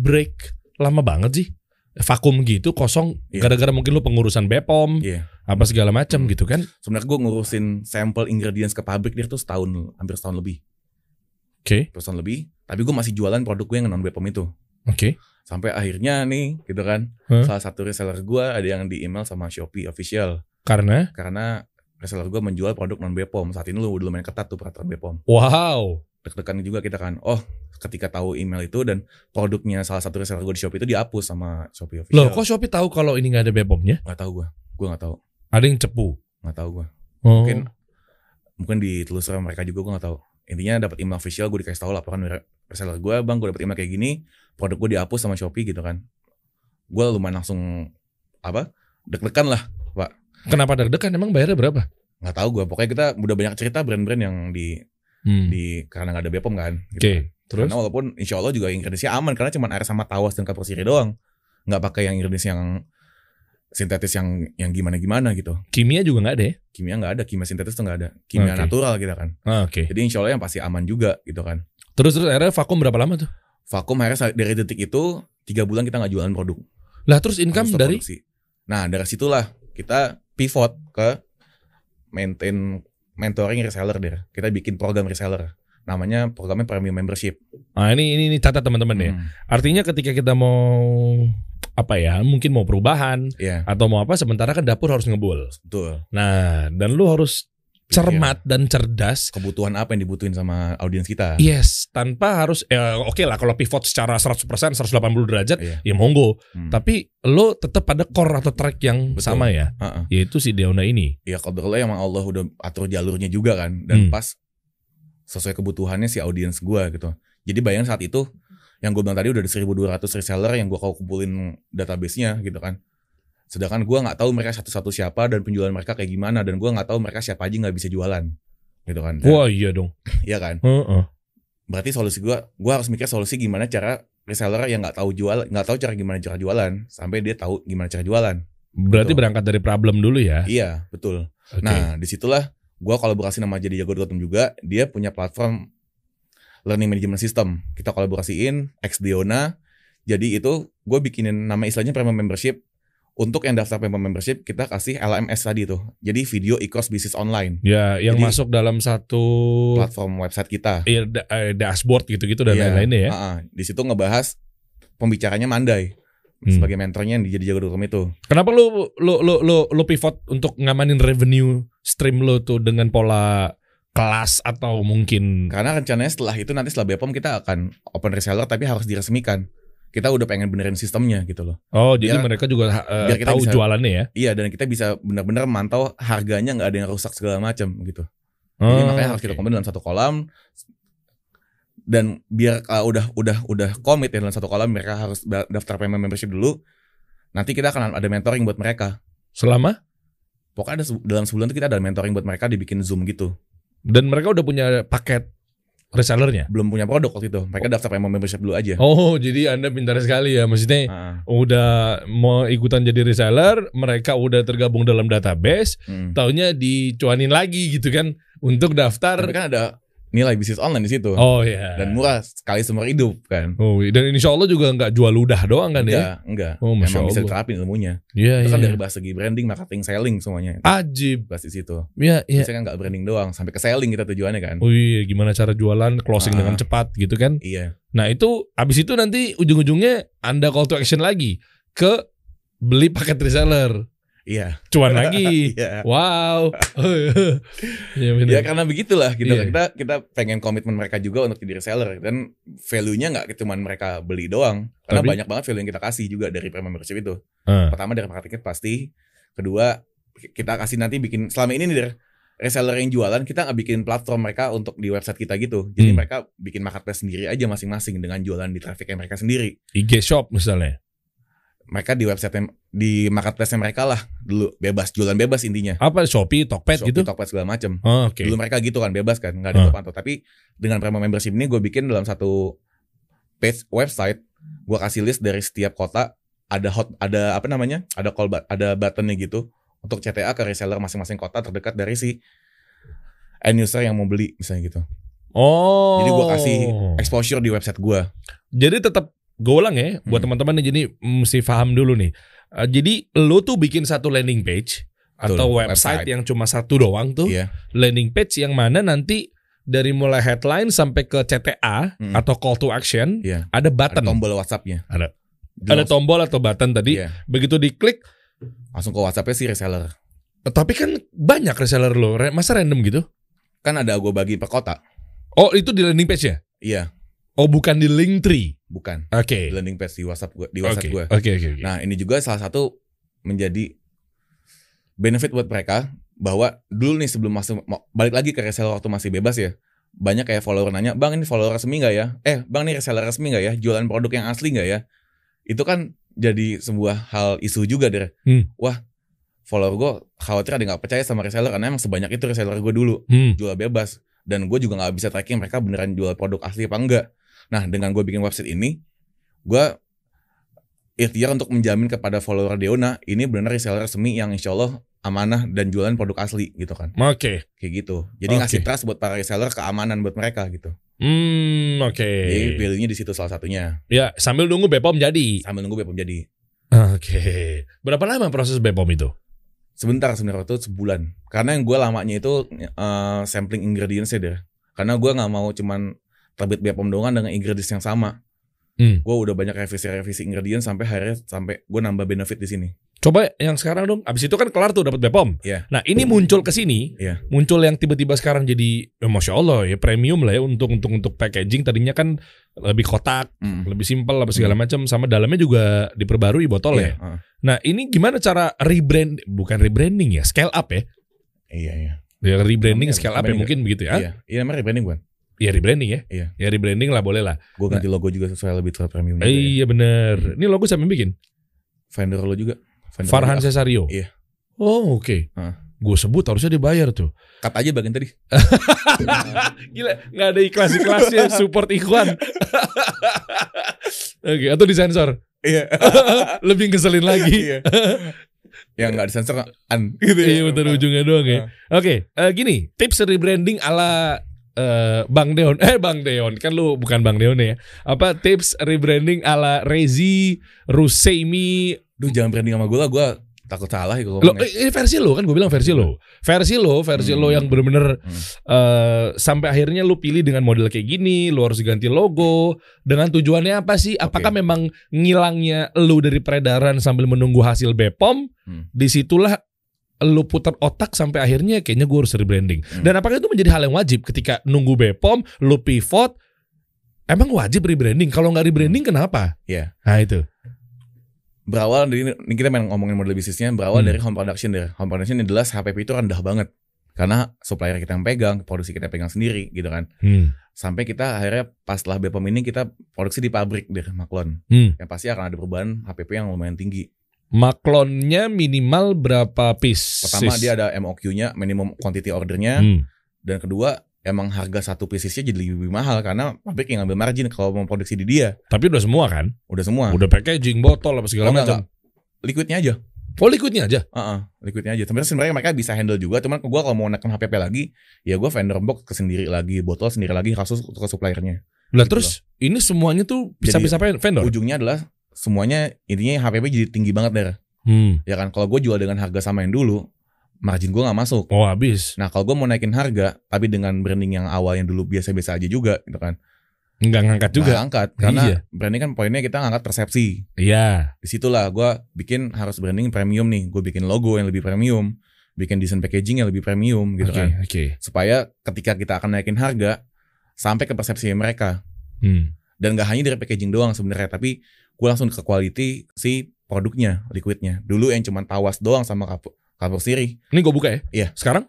break lama banget sih. Vakum gitu kosong Iya. gara-gara mungkin lu pengurusan BPOM Iya. apa segala macam Hmm. gitu kan. Sebenarnya gue ngurusin sampel ingredients ke pabrik dia tuh setahun, hampir setahun lebih. Oke. Terus setahun lebih. Tapi gue masih jualan produk gue yang non BPOM itu. Oke. Sampai akhirnya nih gitu kan. Hah? Salah satu reseller gue ada yang di email sama Shopee official. Karena Karena reseller gue menjual produk non BPOM. Saat ini lu udah lumayan ketat tuh peraturan BPOM. wow. Deg-degan juga kita kan. Oh ketika tahu email itu dan produknya salah satu reseller gue di Shopee itu dihapus sama Shopee official. Loh, kok Shopee tahu kalau ini nggak ada BPOM-nya? Gak tahu gue. Gue gak tahu. Ada yang cepu. Gak tahu gue. Oh. Mungkin mungkin ditelusuri mereka juga gue gak tahu. Intinya dapat email official gue dikasih tahu laporan reseller gue, bang gue dapat email kayak gini, produk gue dihapus sama Shopee gitu kan. Gue lumayan langsung apa? Deg-degan lah. Kenapa deg-degan? Emang bayarnya berapa? Nggak tahu gue. Pokoknya kita udah banyak cerita brand-brand yang di Hmm. di karena nggak ada BPOM kan. Oke. Gitu kan. Terus? Karena walaupun insya Allah juga ingredientsnya aman karena cuma air sama tawas dan kapur sirih doang. Nggak pakai yang ingredients yang sintetis yang yang gimana-gimana gitu. Kimia juga nggak ada ya? Kimia nggak ada, kimia sintetis tuh nggak ada. Kimia Oke. natural gitu kan. Ah, Oke. Jadi insya Allah yang pasti aman juga gitu kan. Terus terus akhirnya vakum berapa lama tuh? vakum akhirnya dari detik itu tiga bulan kita nggak jualan produk Lah terus income dari produksi. nah dari situlah kita pivot ke maintain mentoring reseller deh. Kita bikin program reseller. Namanya programnya premium membership. Nah, ini ini, ini catat teman-teman ya. Hmm, Artinya ketika kita mau apa ya, mungkin mau perubahan Iya. atau mau apa sementara kan dapur harus ngebul. betul. Nah, dan lu harus cermat dan cerdas. kebutuhan apa yang dibutuhin sama audiens kita Yes, tanpa harus ya oke lah kalau pivot secara 100% 180 derajat Iya. ya monggo. Hmm. Tapi lo tetap pada core atau track yang Betul. sama ya. Heeh. Yaitu si Deona ini. ya kebetulan emang Allah udah atur jalurnya juga kan dan Hmm. pas sesuai kebutuhannya si audiens gua gitu jadi bayangin saat itu yang gue bilang tadi udah ada 1200 reseller yang gua kau kumpulin database-nya gitu kan sedangkan gua nggak tahu mereka satu-satu siapa dan penjualan mereka kayak gimana dan gua nggak tahu mereka siapa aja nggak bisa jualan gitu kan Wah iya dong. *laughs* iya kan Heeh. berarti solusi gua gua harus mikir solusi gimana cara reseller yang nggak tahu jual nggak tahu cara gimana cara jualan sampai dia tahu gimana cara jualan Berarti Betul. berangkat dari problem dulu ya. iya betul Oke. Nah, di situlah gua kolaborasi sama jadi jago.com juga. Dia punya platform learning management system. Kita kolaborasiin Xdeona. Jadi itu gue bikinin nama istilahnya premium membership. Untuk yang daftar premium membership kita kasih LMS tadi tuh. Jadi video e-course business online. ya yang Jadi- masuk dalam satu Platform website kita. ya, da- eh, dashboard gitu-gitu dan Iya. lain-lainnya ya. Ah, ah. Di situ ngebahas pembicaranya Mandai Hmm. sebagai mentornya yang di jadi jago.com itu. Kenapa lu lu lu lu lu pivot untuk ngamanin revenue stream lu tuh dengan pola kelas atau mungkin Karena rencananya setelah itu nanti setelah BPOM kita akan open reseller tapi harus diresmikan. Kita udah pengen benerin sistemnya gitu loh. Oh, jadi Biar- mereka juga eh, biar kita tahu bisa- jualannya ya. Iya dan kita bisa benar-benar mantau harganya nggak ada yang rusak segala macam gitu. Jadi Oh, makanya harus kita komen dalam satu kolam dan biar uh, udah udah udah komit ya dalam satu kolam mereka harus da- daftar payment membership dulu. Nanti kita akan ada mentoring buat mereka. Selama Pokoknya ada dalam sebulan itu kita ada mentoring buat mereka dibikin Zoom gitu. dan mereka udah punya paket resellernya. Belum punya produk waktu itu. Mereka daftar payment membership dulu aja. Oh, jadi Anda pintar sekali ya. Maksudnya Ah, udah mau ikutan jadi reseller, mereka udah tergabung dalam database, hmm. taunya dicuanin lagi gitu kan untuk daftar. Tapi kan ada nilai bisnis online di situ. Oh ya. Dan murah sekali seumur hidup kan. Oh, dan insya Allah juga nggak jual ludah doang kan ya? Enggak, enggak. Oh, Masya Emang bisa diterapin ilmunya. Iya, kan iya. dari bahasa segi branding, marketing, selling semuanya. Ajib. Bahas di situ. Iya, iya. Biasanya kan nggak branding doang, sampai ke selling kita tujuannya kan. Oh iya, gimana cara jualan closing Ah. dengan cepat gitu kan? Iya. Nah itu abis itu nanti ujung-ujungnya anda call to action lagi ke beli paket reseller, Iya. cuan lagi. *laughs* Iya. Wow. *laughs* ya, bener. Ya karena begitulah gitu. Iya. Kita kita pengen komitmen mereka juga untuk jadi reseller dan value-nya nggak cuma mereka beli doang. Karena Tapi- banyak banget value yang kita kasih juga dari premium membership itu. Ah. Pertama dari marketing pasti, kedua kita kasih nanti bikin selama ini nih Der, reseller yang jualan kita nggak bikin platform mereka untuk di website kita gitu. Jadi Hmm. mereka bikin marketplace sendiri aja masing-masing dengan jualan di traffic mereka sendiri. IG shop misalnya. Mereka di website di marketplace mereka lah dulu bebas jualan bebas intinya. Apa Shopee, Tokped Shopee, gitu? Tokped segala macam. Oh, Oke. Dulu mereka gitu kan bebas kan, nggak ada yang terpantau. Tapi dengan premium membership ini gue bikin dalam satu page website, gue kasih list dari setiap kota ada hot ada apa namanya ada call but- ada buttonnya gitu untuk CTA ke reseller masing-masing kota terdekat dari si end user yang mau beli misalnya gitu. Oh. Jadi gue kasih exposure di website gue. Jadi tetap gue ulang ya buat Hmm. teman-teman jadi mesti paham dulu nih. Eh, jadi lo tuh bikin satu landing page Betul, atau website, website. yang cuma satu doang tuh. Iya. Landing page yang mana nanti dari mulai headline sampai ke CTA Hmm. atau call to action Iya. ada Ada button. tombol WhatsApp-nya. Ada. Ada tombol atau button tadi. Iya. Begitu diklik, Langsung ke WhatsApp-nya si reseller. eh, tapi kan banyak reseller lo. Masa random gitu? Kan ada gue bagi per kota. Oh, itu di landing page ya? Iya, Oh, bukan di link tree. bukan. Oke. Di landing page di WhatsApp gue, di. WhatsApp gue. Oke, oke, oke. Nah, ini juga salah satu menjadi benefit buat mereka bahwa dulu nih sebelum masuk balik lagi ke reseller waktu masih bebas ya. Banyak kayak follower nanya, "Bang, ini follower resmi nggak ya?" Eh, "Bang, ini reseller resmi nggak ya? Jualan produk yang asli nggak ya?" Itu kan jadi sebuah hal isu juga deh. Hmm. Wah, follower gue khawatir ada nggak percaya sama reseller karena emang sebanyak itu reseller gue dulu Hmm. jual bebas dan gue juga nggak bisa tracking mereka beneran jual produk asli apa enggak. Nah dengan gue bikin website ini, gue ikhtiar untuk menjamin kepada follower Deona ini benar reseller resmi yang insya Allah amanah dan jualan produk asli gitu kan. Oke. Kayak gitu. Jadi Oke. ngasih trust buat para reseller keamanan buat mereka gitu. Hmm, oke. Jadi value-nya di situ salah satunya. Ya, sambil nunggu Bepom jadi. Sambil nunggu BPOM jadi. Oke. Berapa lama proses Bepom itu? Sebentar sebenarnya waktu itu sebulan. Karena yang gue lamanya itu eh, sampling ingredients ya deh. Karena gue nggak mau cuman terbit BPOM doang dengan ingredients yang sama. Hmm. Gue udah banyak revisi-revisi ingredients sampai akhirnya sampai gue nambah benefit di sini. Coba yang sekarang dong. Abis itu kan kelar tuh dapat Bepom. Iya. Nah, ini muncul ke sini. Iya. Muncul yang tiba-tiba sekarang jadi ya, Masya Allah ya premium lah ya untuk untuk untuk packaging tadinya kan lebih kotak, Mm. lebih simpel apa segala macam sama dalamnya juga diperbarui botol ya. Iya, heeh. Nah, ini gimana cara rebrand bukan rebranding ya, scale up ya. Iya, iya. Ya rebranding Namanya scale up ya mungkin begitu ya. Iya, iya namanya rebranding bukan? Ya rebranding ya. Iya. Ya rebranding lah boleh lah. Gue ganti logo juga sesuai lebih terlihat premium. Eh, ya. iya bener. Ini logo siapa yang bikin? Vendor lo juga. Vendor Farhan. Cesario. Iya. Oh oke. Heeh. Gue sebut harusnya dibayar tuh. Cut aja bagian tadi. *laughs* Gila, nggak ada ikhlas-ikhlasnya support Ikhwan. *laughs* Oke, atau disensor. Iya. *laughs* Lebih ngeselin lagi. Iya. Yang nggak disensor an gitu ya. Iya, betul ujungnya doang ya. Oke, eh, gini, tips rebranding ala eh, Bang Deon. *laughs* Eh, Bang Deon, kan lu bukan Bang Deon ya. Apa tips rebranding ala Rezi, Ruseimi, Duh jangan branding sama gue lah, gue takut salah ya kalau Lo, eh, ini versi lo kan gue bilang versi lo. Versi lo, versi lo Hmm. yang bener-bener Hmm. eh, sampai akhirnya lu pilih dengan model kayak gini, lu harus ganti logo. Dengan tujuannya apa sih? Apakah Oke. memang ngilangnya lu dari peredaran sambil menunggu hasil Bepom? Hmm. Di situlah lu putar otak sampai akhirnya kayaknya gue harus rebranding. Hmm. Dan apakah itu menjadi hal yang wajib ketika nunggu Bepom, lu pivot? Emang wajib rebranding? Kalau nggak rebranding kenapa? Iya. Nah itu. Berawal dari ini kita main ngomongin model bisnisnya berawal Hmm. dari home production deh. Home production ini jelas HPP itu rendah banget. Karena supplier kita yang pegang, produksi kita pegang sendiri gitu kan. Hmm. Sampai kita akhirnya pas setelah Bepom ini kita produksi di pabrik deh Maklon. Hmm. Yang pasti akan ada perubahan HPP yang lumayan tinggi. Maklonnya minimal berapa piece? Pertama dia ada MOQ-nya, minimum quantity ordernya. Hmm. Dan kedua emang harga satu piecesnya jadi lebih mahal karena pabrik yang ngambil margin kalau mau produksi di dia. Tapi udah semua kan? Udah semua. Udah packaging, botol apa segala Oh, macam. Liquidnya aja. Oh liquidnya aja. Heeh, liquidnya aja. Sebenarnya sebenarnya mereka bisa handle juga, cuman gua kalau mau neken HPP lagi, ya gua vendor box ke sendiri lagi, botol sendiri lagi, kasus ke suppliernya. Lah Gitu terus ini semuanya tuh bisa bisa vendor. Ujungnya adalah semuanya intinya HPP jadi tinggi banget der. Hmm. Ya kan, kalau gue jual dengan harga sama yang dulu, margin gua nggak masuk. Oh habis. Nah kalau gue mau naikin harga, tapi dengan branding yang awal yang dulu biasa-biasa aja juga, gitu kan? Enggak ngangkat juga. Nggak angkat karena Iya. branding kan poinnya kita ngangkat persepsi. Iya. Di situlah gue bikin harus branding premium nih. Gue bikin logo yang lebih premium, bikin desain packaging yang lebih premium gitu Oke, kan. oke. supaya ketika kita akan naikin harga sampai ke persepsi mereka Hmm. dan gak hanya dari packaging doang sebenarnya tapi gue langsung ke quality si produknya liquidnya dulu yang cuma tawas doang sama kapur kapur sirih Ini gue buka ya. Iya. Sekarang?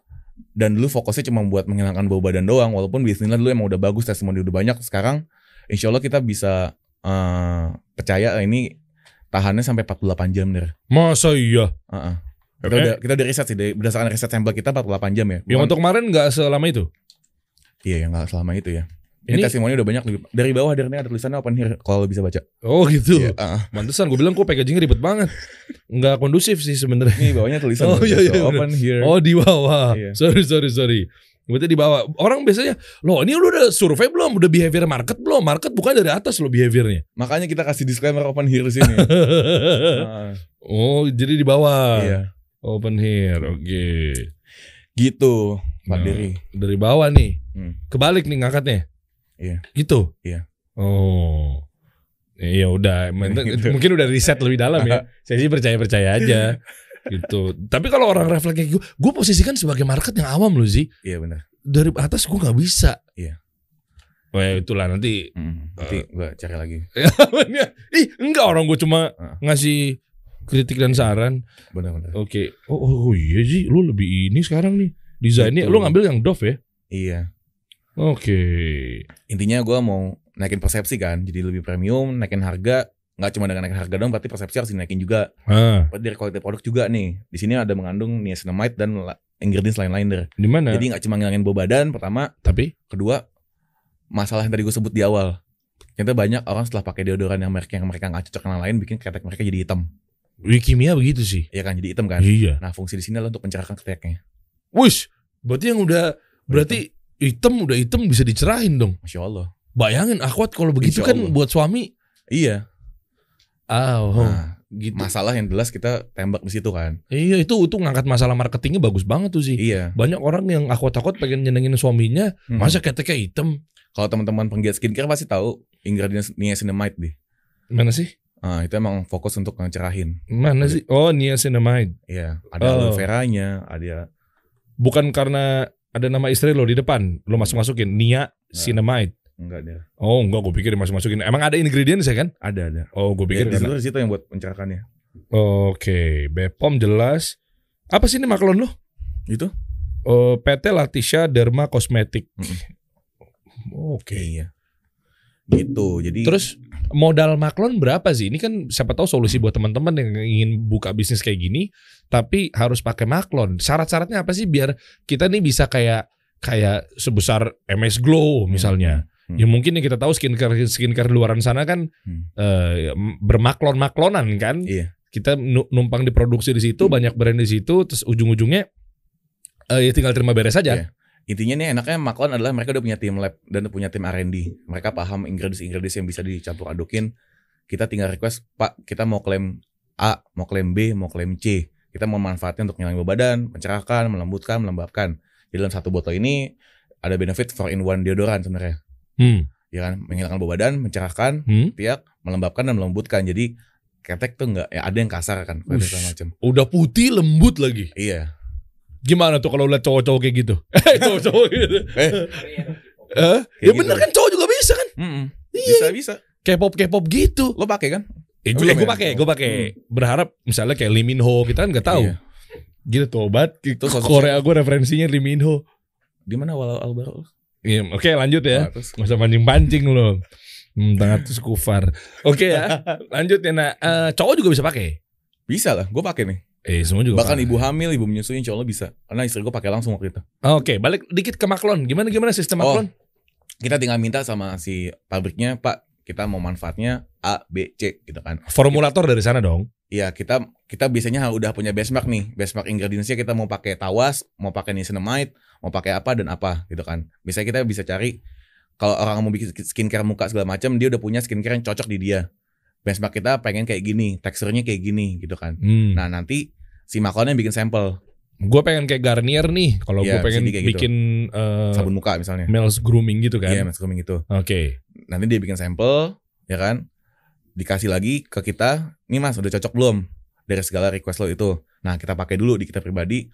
dan dulu fokusnya cuma buat menghilangkan bau badan doang walaupun bisnisnya dulu emang udah bagus testimoni udah banyak sekarang insya Allah kita bisa eh, percaya ini tahannya sampai 48 jam deh Masa iya? Heeh. kita Oke. udah kita udah riset sih dari- berdasarkan riset sampel kita 48 jam ya Yang Bukan- untuk kemarin nggak selama itu. iya yang nggak selama itu ya Ini, Ini testimoni udah banyak lebih- dari bawah dari ini ada tulisannya open here kalau lo bisa baca. Oh gitu. Iya, ah. Mantesan gue bilang kok packaging ribet banget. Nggak kondusif sih sebenarnya. Ini bawahnya tulisan Oh, iya, iya, open here. Oh di bawah. Iya. Sorry sorry sorry. Berarti di bawah. Orang biasanya, loh ini lu udah survei belum? Udah behavior market belum? Market bukan dari atas lo behaviornya. Makanya kita kasih disclaimer open here sini. *laughs* Ah, oh jadi di bawah. iya. Open here. Oke. Gitu, Pak Nah, Dery. Dari bawah nih. Hmm. Kebalik nih ngangkatnya. Iya. Gitu. Iya. Oh. Iya udah, Mungkin- *laughs* Gitu. mungkin udah riset lebih dalam ya. *laughs* Saya sih percaya-percaya aja. gitu. Tapi kalau orang refleks kayak gue, gue posisikan sebagai market yang awam loh sih. Iya benar. Dari atas gue nggak bisa. Iya. Oh ya itulah nanti. Hmm, nanti gua cari lagi. *laughs* Ih enggak orang gue cuma ngasih kritik dan saran. Benar-benar. Oke. Oh, oh, oh iya sih, lu lebih ini sekarang nih. Desainnya, lu ngambil yang Dove ya? Iya. Oke. Intinya gua mau naikin persepsi kan, jadi lebih premium, naikin harga. Nggak cuma dengan naikin harga dong, berarti persepsi harus dinaikin juga. Ah, Dari kualitas produk juga nih. Di sini ada mengandung niacinamide dan ingredients lain-lain der. di mana? Jadi nggak cuma ngilangin bau badan, pertama. Tapi Kedua, masalah yang tadi gue sebut di awal. Ternyata banyak orang setelah pakai deodoran yang merek yang mereka nggak cocok dengan lain bikin ketek mereka jadi hitam. Wikimia begitu sih. ya kan jadi hitam kan. Iya. Nah fungsi di sini adalah untuk mencerahkan keteknya. Wih, berarti yang udah berarti hitam udah hitam bisa dicerahin dong. Masya Allah. Bayangin akwat kalau begitu Insya kan Allah. buat suami. Iya. Ah, oh, Nah, gitu. masalah yang jelas kita tembak di situ kan. Iya itu itu ngangkat masalah marketingnya bagus banget tuh sih. Iya. Banyak orang yang akwat-akwat pengen nyenengin suaminya, Hmm. masa keteknya hitam. Kalau teman-teman penggiat skincare pasti tahu ingredients niacinamide deh. Mana sih? Ah, itu emang fokus untuk ngecerahin. Mana sih? Oh, niacinamide. Iya, ada Oh. aloe veranya, ada Bukan karena ada nama istri lo di depan, lo masuk-masukin niacinamide. enggak ada. Oh, enggak gue pikir masuk-masukin. Emang ada ingredients ya kan? Ada ada. Oh, gue Ya, pikir karena- di situ yang buat mencerahkannya. Oke, Bepom jelas. Apa sih ini maklon lo? Itu? Oh, PT Latisha Derma Kosmetik. Mm-mm. Oke. Iya. Gitu. Jadi Terus modal maklon berapa sih? Ini kan siapa tahu solusi buat teman-teman yang ingin buka bisnis kayak gini, tapi harus pakai maklon. Syarat-syaratnya apa sih biar kita nih bisa kayak kayak sebesar MS Glow misalnya. Hmm. Ya mungkin yang kita tahu skincare skincare luaran sana kan Hmm. eh, bermaklon-maklonan kan. Iya. Kita nu- numpang diproduksi di situ, banyak brand di situ, terus ujung-ujungnya eh, ya tinggal terima beres aja. Iya. Intinya nih enaknya Maklon adalah mereka udah punya tim lab dan udah punya tim R&D. Mereka paham ingredients-ingredients yang bisa dicampur adukin. Kita tinggal request, Pak, kita mau klaim A, mau klaim B, mau klaim C. Kita mau manfaatnya untuk ngilangin badan, mencerahkan, melembutkan, melembabkan. Di dalam satu botol ini ada benefit for in one deodoran sebenarnya. Hmm. Ya kan, menghilangkan bau badan, mencerahkan, Hmm. tiak, melembabkan dan melembutkan. Jadi ketek tuh enggak ya ada yang kasar kan, macam. Udah putih lembut lagi. Iya. Gimana tuh kalau lihat cowok-cowok kayak gitu? *laughs* cowok-cowok gitu. Eh, Eh, ya Kayak bener gitu. kan cowok juga bisa kan? mm-mm. Iya. bisa bisa. K-pop K-pop gitu. Lo pakai kan? Eh, gue belum ya? pakai, gue pakai. Berharap misalnya kayak Lee Min Ho kita kan nggak tahu. Iya. Gitu tobat. Itu sosok Korea gue referensinya Lee Min Ho. Di mana awal Alvaro? Iya, oke lanjut ya. Terus Gak usah pancing-pancing lo. Hmm, tangan terus kufar. Oke ya, *laughs* lanjut ya. Nah, eh, cowok juga bisa pakai. bisa lah, gue pakai nih. Eh, semua juga. Bahkan ibu hamil, ibu menyusui, insya Allah bisa. Karena istri gue pakai langsung waktu itu. Oke, balik dikit ke maklon. Gimana gimana sistem Oh. maklon? Kita tinggal minta sama si pabriknya, Pak, kita mau manfaatnya A, B, C, gitu kan. Formulator dari sana dong. Iya, kita kita biasanya udah punya benchmark nih. Benchmark ingredientsnya kita mau pakai tawas, mau pakai niacinamide, mau pakai apa dan apa, gitu kan. Bisa kita bisa cari kalau orang mau bikin skincare muka segala macam, dia udah punya skincare yang cocok di dia. Benchmark kita pengen kayak gini, teksturnya kayak gini, gitu kan. Hmm. Nah, nanti si maklonnya bikin sampel gue pengen kayak Garnier nih. Kalau gue Iya, pengen gitu. bikin eh, sabun muka misalnya. Mel's grooming gitu kan. Iya, mas grooming itu. Oke. Nanti dia bikin sampel, ya kan? Dikasih lagi ke kita, nih mas udah cocok belum dari segala request lo itu. Nah kita pakai dulu di kita pribadi.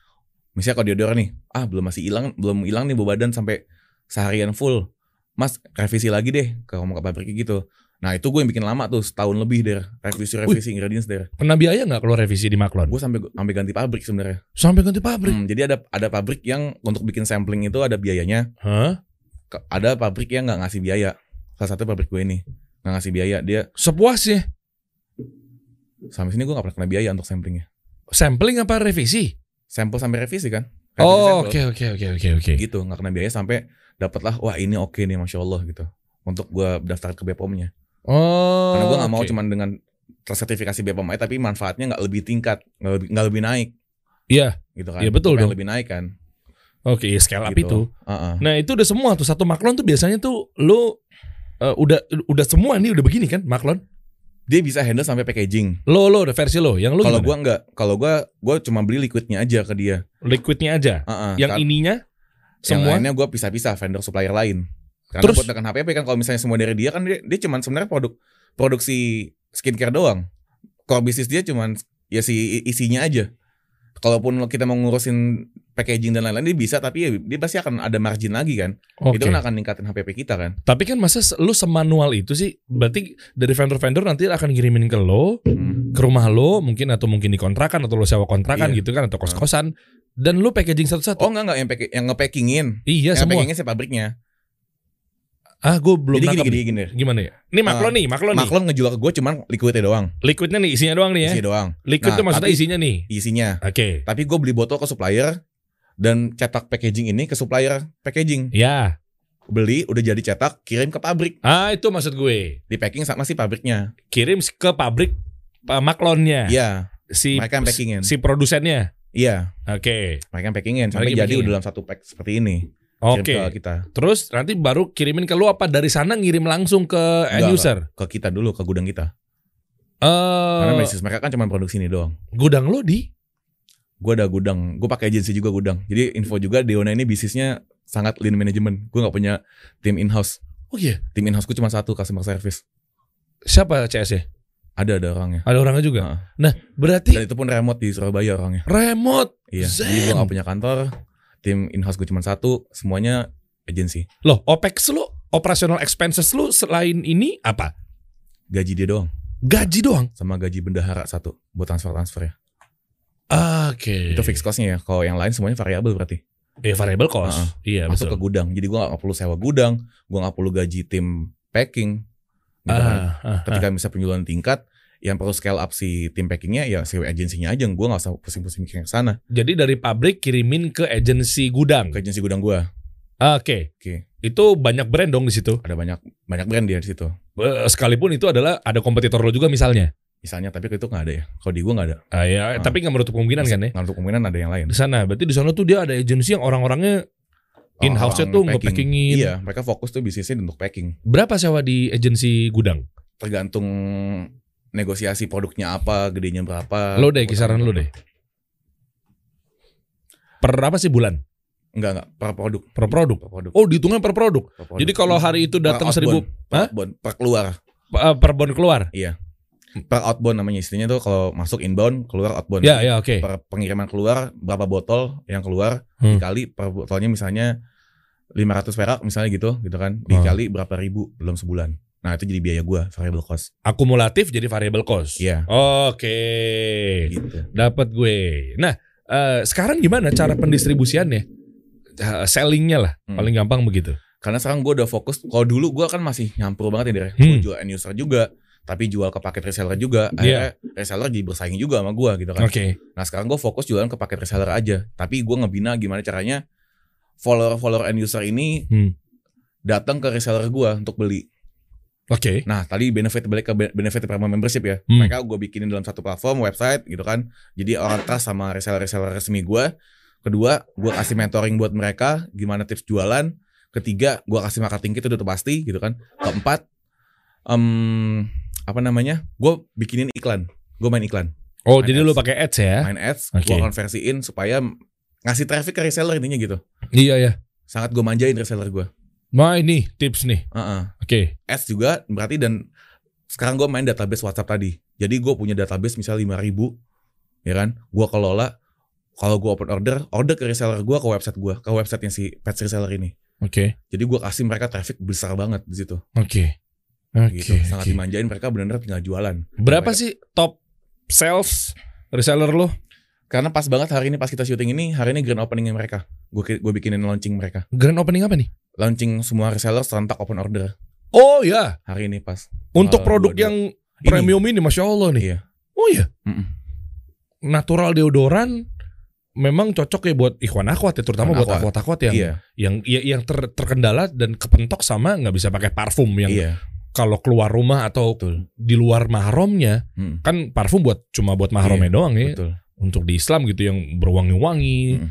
Misalnya kalau deodoran nih, ah belum masih hilang, belum hilang nih bau badan sampai seharian full. Mas revisi lagi deh ke muka pabrik gitu. Nah itu gue yang bikin lama tuh setahun lebih deh revisi-revisi ingredients deh. Kena biaya nggak kalau revisi di maklon? Gue sampai sampai ganti pabrik sebenarnya. Sampai ganti pabrik. Hmm, jadi ada ada pabrik yang untuk bikin sampling itu ada biayanya. Hah? Ke- Ada pabrik yang nggak ngasih biaya. Salah satu pabrik gue ini nggak ngasih biaya. Dia Sepuasnya. sampai sini gue nggak pernah kena biaya untuk samplingnya. Sampling apa revisi? Sampel sampai revisi kan? Revisi Oh, oke oke oke oke oke. Gitu nggak kena biaya sampai dapatlah wah ini oke nih masya Allah gitu. Untuk gue daftar ke BPOM-nya. Oh. Karena gue nggak mau oke. cuman dengan tersertifikasi BPOM aja tapi manfaatnya nggak lebih tingkat, nggak lebih, nggak lebih naik Iya. gitu kan. Iya, betul Gua pengen dong. Lebih naik kan. Oke, ya scale up Gitu. itu. Heeh. Nah, itu udah semua tuh satu maklon tuh biasanya tuh lu eh, udah udah semua nih udah begini kan maklon? Dia bisa handle sampai packaging. Lo lo udah versi lo, yang lo Kalau gue nggak, kalau gue gue cuma beli liquidnya aja ke dia. liquidnya aja. Heeh, yang ininya Yang semua lainnya gue pisah-pisah vendor supplier lain. Karena Terus- buat tekan HPP kan kalau misalnya semua dari dia kan dia, dia cuman sebenarnya produk produksi skincare doang. Core bisnis dia cuman ya si isinya aja. Kalaupun kita mau ngurusin packaging dan lain-lain dia bisa tapi ya dia pasti akan ada margin lagi kan. Oke. Itu kan akan ningkatin HPP kita kan. Tapi kan masa lu semanual itu sih? Berarti dari vendor-vendor nanti akan ngirimin ke lo, Hmm. ke rumah lo, mungkin atau mungkin di kontrakan atau lo sewa kontrakan Iya. gitu kan atau kos-kosan dan lu packaging satu-satu. Oh enggak enggak yang pack yang ngepackingin. iya yang semua. packingin si pabriknya. Ah, gue belum Jadi gini gini nih. gini. Gimana ya? Ini maklon nih, maklon nih. Maklon ngejual ke gue cuman liquidnya doang. Liquidnya nih isinya doang nih ya. Isi doang. Liquid Nah, tuh maksudnya tapi- isinya nih. Isinya. Oke. Tapi gue beli botol ke supplier dan cetak packaging ini ke supplier packaging. Ya. Beli udah jadi cetak, kirim ke pabrik. Ah, itu maksud gue. Di packing sama si pabriknya. Kirim ke pabrik uh, maklonnya. Iya. si Mereka yang packingin. si produsennya. Iya, Oke. mereka yang packingin sampai Mereka jadi packingin. udah dalam satu pack seperti ini. Oke. ke kita. Terus nanti baru kirimin ke lu apa dari sana ngirim langsung ke end Enggak, user? Ke kita dulu, ke gudang kita. Eh Karena bisnis mereka kan cuma produksi ini doang. gudang lu di Gue ada gudang, gue pakai agensi juga gudang. Jadi info juga Deona ini bisnisnya sangat lean management. Gue nggak punya tim in-house. Oh iya. Tim in-house gue cuma satu customer service. Siapa CS-nya? Ada ada orangnya. Ada orangnya juga. Heeh. Nah, berarti Dan itu pun remote di Surabaya orangnya. remote. Iya. Zen. Jadi gue gak punya kantor. Tim in-house gue cuma satu. Semuanya agensi. Loh, OPEX lu, operational expenses lu selain ini apa? Gaji dia doang. Gaji doang. Sama gaji bendahara satu. Buat transfer-transfer ya. Oke. Itu fixed costnya ya. Kalau yang lain semuanya variabel berarti. Eh, variable cost. Heeh. Iya, Masuk betul. ke gudang. Jadi gue gak perlu sewa gudang. Gue gak perlu gaji tim packing. Gitu kan. Ah, ah, ah. Ketika bisa penjualan tingkat. Yang perlu scale up si tim packingnya ya si agensinya aja. Gue gak usah pusing-pusing mikirin ke sana. Jadi dari pabrik kirimin ke agensi gudang. Ke agensi gudang gue. Oke. Oke. Itu banyak brand dong di situ. Ada banyak banyak brand dia di situ. Sekalipun itu adalah ada kompetitor lo juga misalnya. Misalnya tapi itu nggak ada ya. Kalau di gue nggak ada. Ah, ya, Ah. tapi nggak menutup kemungkinan kan ya. Nggak untuk kemungkinan ada yang lain. Di sana, berarti di sana tuh dia ada agensi yang orang-orangnya in-house-nya tuh Orang-orang packing. nge-packingin. Iya, mereka fokus tuh bisnisnya untuk packing. Berapa sewa di agensi gudang? Tergantung negosiasi produknya apa, gedenya berapa. Lo deh, kisaran lo deh. Per apa sih bulan? Enggak enggak per produk. Per produk. Per produk. Oh, dihitungnya per produk. per produk. Jadi kalau hari itu datang Per seribu. Per outbound, per keluar. eh, per bon keluar. Iya. Per outbound namanya istilahnya tuh kalau masuk inbound, keluar outbound. Ya, ya, oke. Per pengiriman keluar berapa botol yang keluar Hmm. dikali per botolnya misalnya 500 perak misalnya gitu, gitu kan. Hmm. Dikali berapa ribu dalam sebulan. Nah, itu jadi biaya gua, variable cost. Akumulatif jadi variable cost. Iya. Oke. Gitu. Dapat gue. Nah, eh, sekarang gimana cara pendistribusiannya? Eh, Sellingnya lah, Hmm. paling gampang begitu. Karena sekarang gue udah fokus. Kalau dulu gue kan masih nyampur banget ya, Dire. Hmm. Gue jual end user juga, tapi jual ke paket reseller juga. Akhirnya reseller jadi bersaing juga sama gue gitu kan. Oke. Nah sekarang gue fokus jualan ke paket reseller aja. Tapi gue ngebina gimana caranya follower-follower end user ini Hmm. datang ke reseller gue untuk beli. Oke. Nah tadi benefit balik ke be- benefit premium membership ya. Hmm. Mereka gue bikinin dalam satu platform website gitu kan. Jadi orang trust sama reseller-reseller resmi gue. Kedua, gue kasih mentoring buat mereka gimana tips jualan. Ketiga, gue kasih marketing kit udah pasti gitu kan. Keempat, em, apa namanya? Gue bikinin iklan. Gue main iklan, Oh, Main jadi ads. lu pakai ads ya? main ads. Oke. Gue konversiin supaya ngasih traffic ke reseller intinya gitu. Iya ya. Sangat gue manjain reseller gue. Nah, ini tips nih. Heeh. Oke. ads juga berarti dan sekarang gue main database WhatsApp tadi. Jadi gue punya database misalnya 5000 ya kan. Gue kelola kalau gue open order, order ke reseller gue ke website gue, ke websitenya si pet reseller ini. Oke. Jadi gue kasih mereka traffic besar banget di situ. Oke. Oke. gitu. Sangat oke. dimanjain mereka benar-benar tinggal jualan. Berapa Mereka- sih top sales reseller lo? Karena pas banget hari ini pas kita syuting ini, hari ini grand openingnya mereka. Gue gue bikinin launching mereka. Grand opening apa nih? Launching semua reseller serentak open order Oh ya, hari ini pas. untuk produk 22. yang Ini. premium ini, masya Allah nih. Iya. Oh iya, Mm-mm. natural deodoran memang cocok ya buat ikhwan akhwat ya, terutama buat akhwat. akhwat-akhwat yang Iya, yang ya- yang ter- terkendala dan kepentok sama nggak bisa pakai parfum yang iya, kalau keluar rumah atau betul. di luar mahramnya Mm, kan parfum buat cuma buat mahramnya Iya, doang ya. betul. Untuk di Islam gitu yang berwangi-wangi, Mm,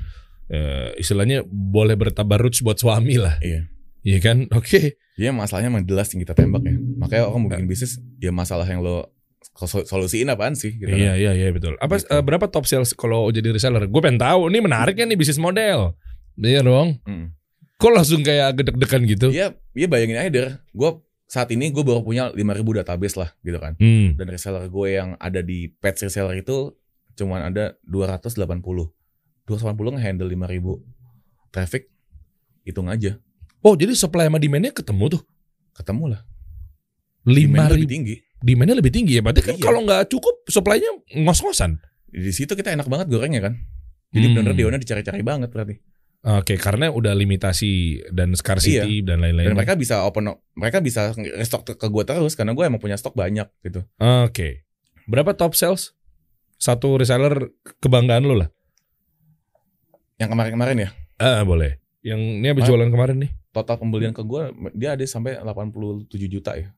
eh, istilahnya boleh bertabaruj buat suami lah, Iya. iya kan? *laughs* Oke. Iya masalahnya emang jelas yang kita tembak ya. Makanya orang mau bikin bisnis ya masalah yang lo sol- solusiin apaan sih gitu. Iya iya iya betul. Apa Gitu. eh, berapa top sales kalau jadi reseller? Gue pengen tahu. Ini menarik kan nih bisnis model. Iya dong. Mm. Kok langsung kayak gedek-degan gitu? Iya, iya bayangin aja Der. Gue saat ini gue baru punya 5000 database lah gitu kan. Hmm. Dan reseller gue yang ada di pet reseller itu cuman ada 280. 280 nge-handle 5000 traffic. Hitung aja. Oh jadi supply sama demand-nya ketemu tuh. Ketemu lah. Lima Demand lebih ribu. tinggi. Demand-nya lebih tinggi ya. Berarti kan Iya. kalau nggak cukup supply-nya ngos-ngosan. Di situ kita enak banget gorengnya kan. Jadi Hmm. bener-bener Diona dicari-cari banget berarti. Oke karena udah limitasi dan scarcity dan lain-lain. Dan mereka bisa open mereka bisa restock ke gue terus karena gue emang punya stok banyak gitu. Oke. Berapa top sales? Satu reseller kebanggaan lo lah. Yang kemarin-kemarin ya, Ah boleh. Yang ini habis Ah. jualan kemarin nih. total pembelian ke gue dia ada sampai 87 juta ya.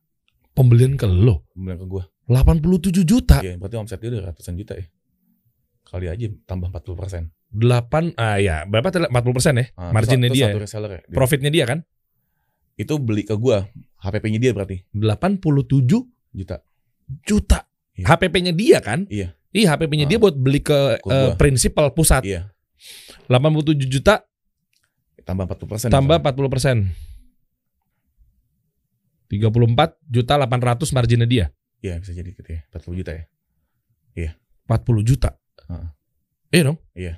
Pembelian ke lo. Pembelian ke gue. 87 juta. Iya, berarti omset dia udah ratusan juta ya. kali aja tambah 40%. 8 ah ya, berapa tadi 40% ya? Ah, Marginnya dia. Satu reseller ya. Dia- Profitnya dia kan? Itu beli ke gua, HPP-nya dia berarti 87 juta. juta. Iya. HPP-nya dia kan? Iya. Iya, HPP-nya Ah. dia buat beli ke Ke gua. prinsipal pusat. Iya, 87 juta tambah 40%. tambah 40 persen. 34 juta 800 marginnya dia. Iya, bisa jadi gitu ya. 40 juta ya. 40 juta. Heeh. Iya dong? Iya.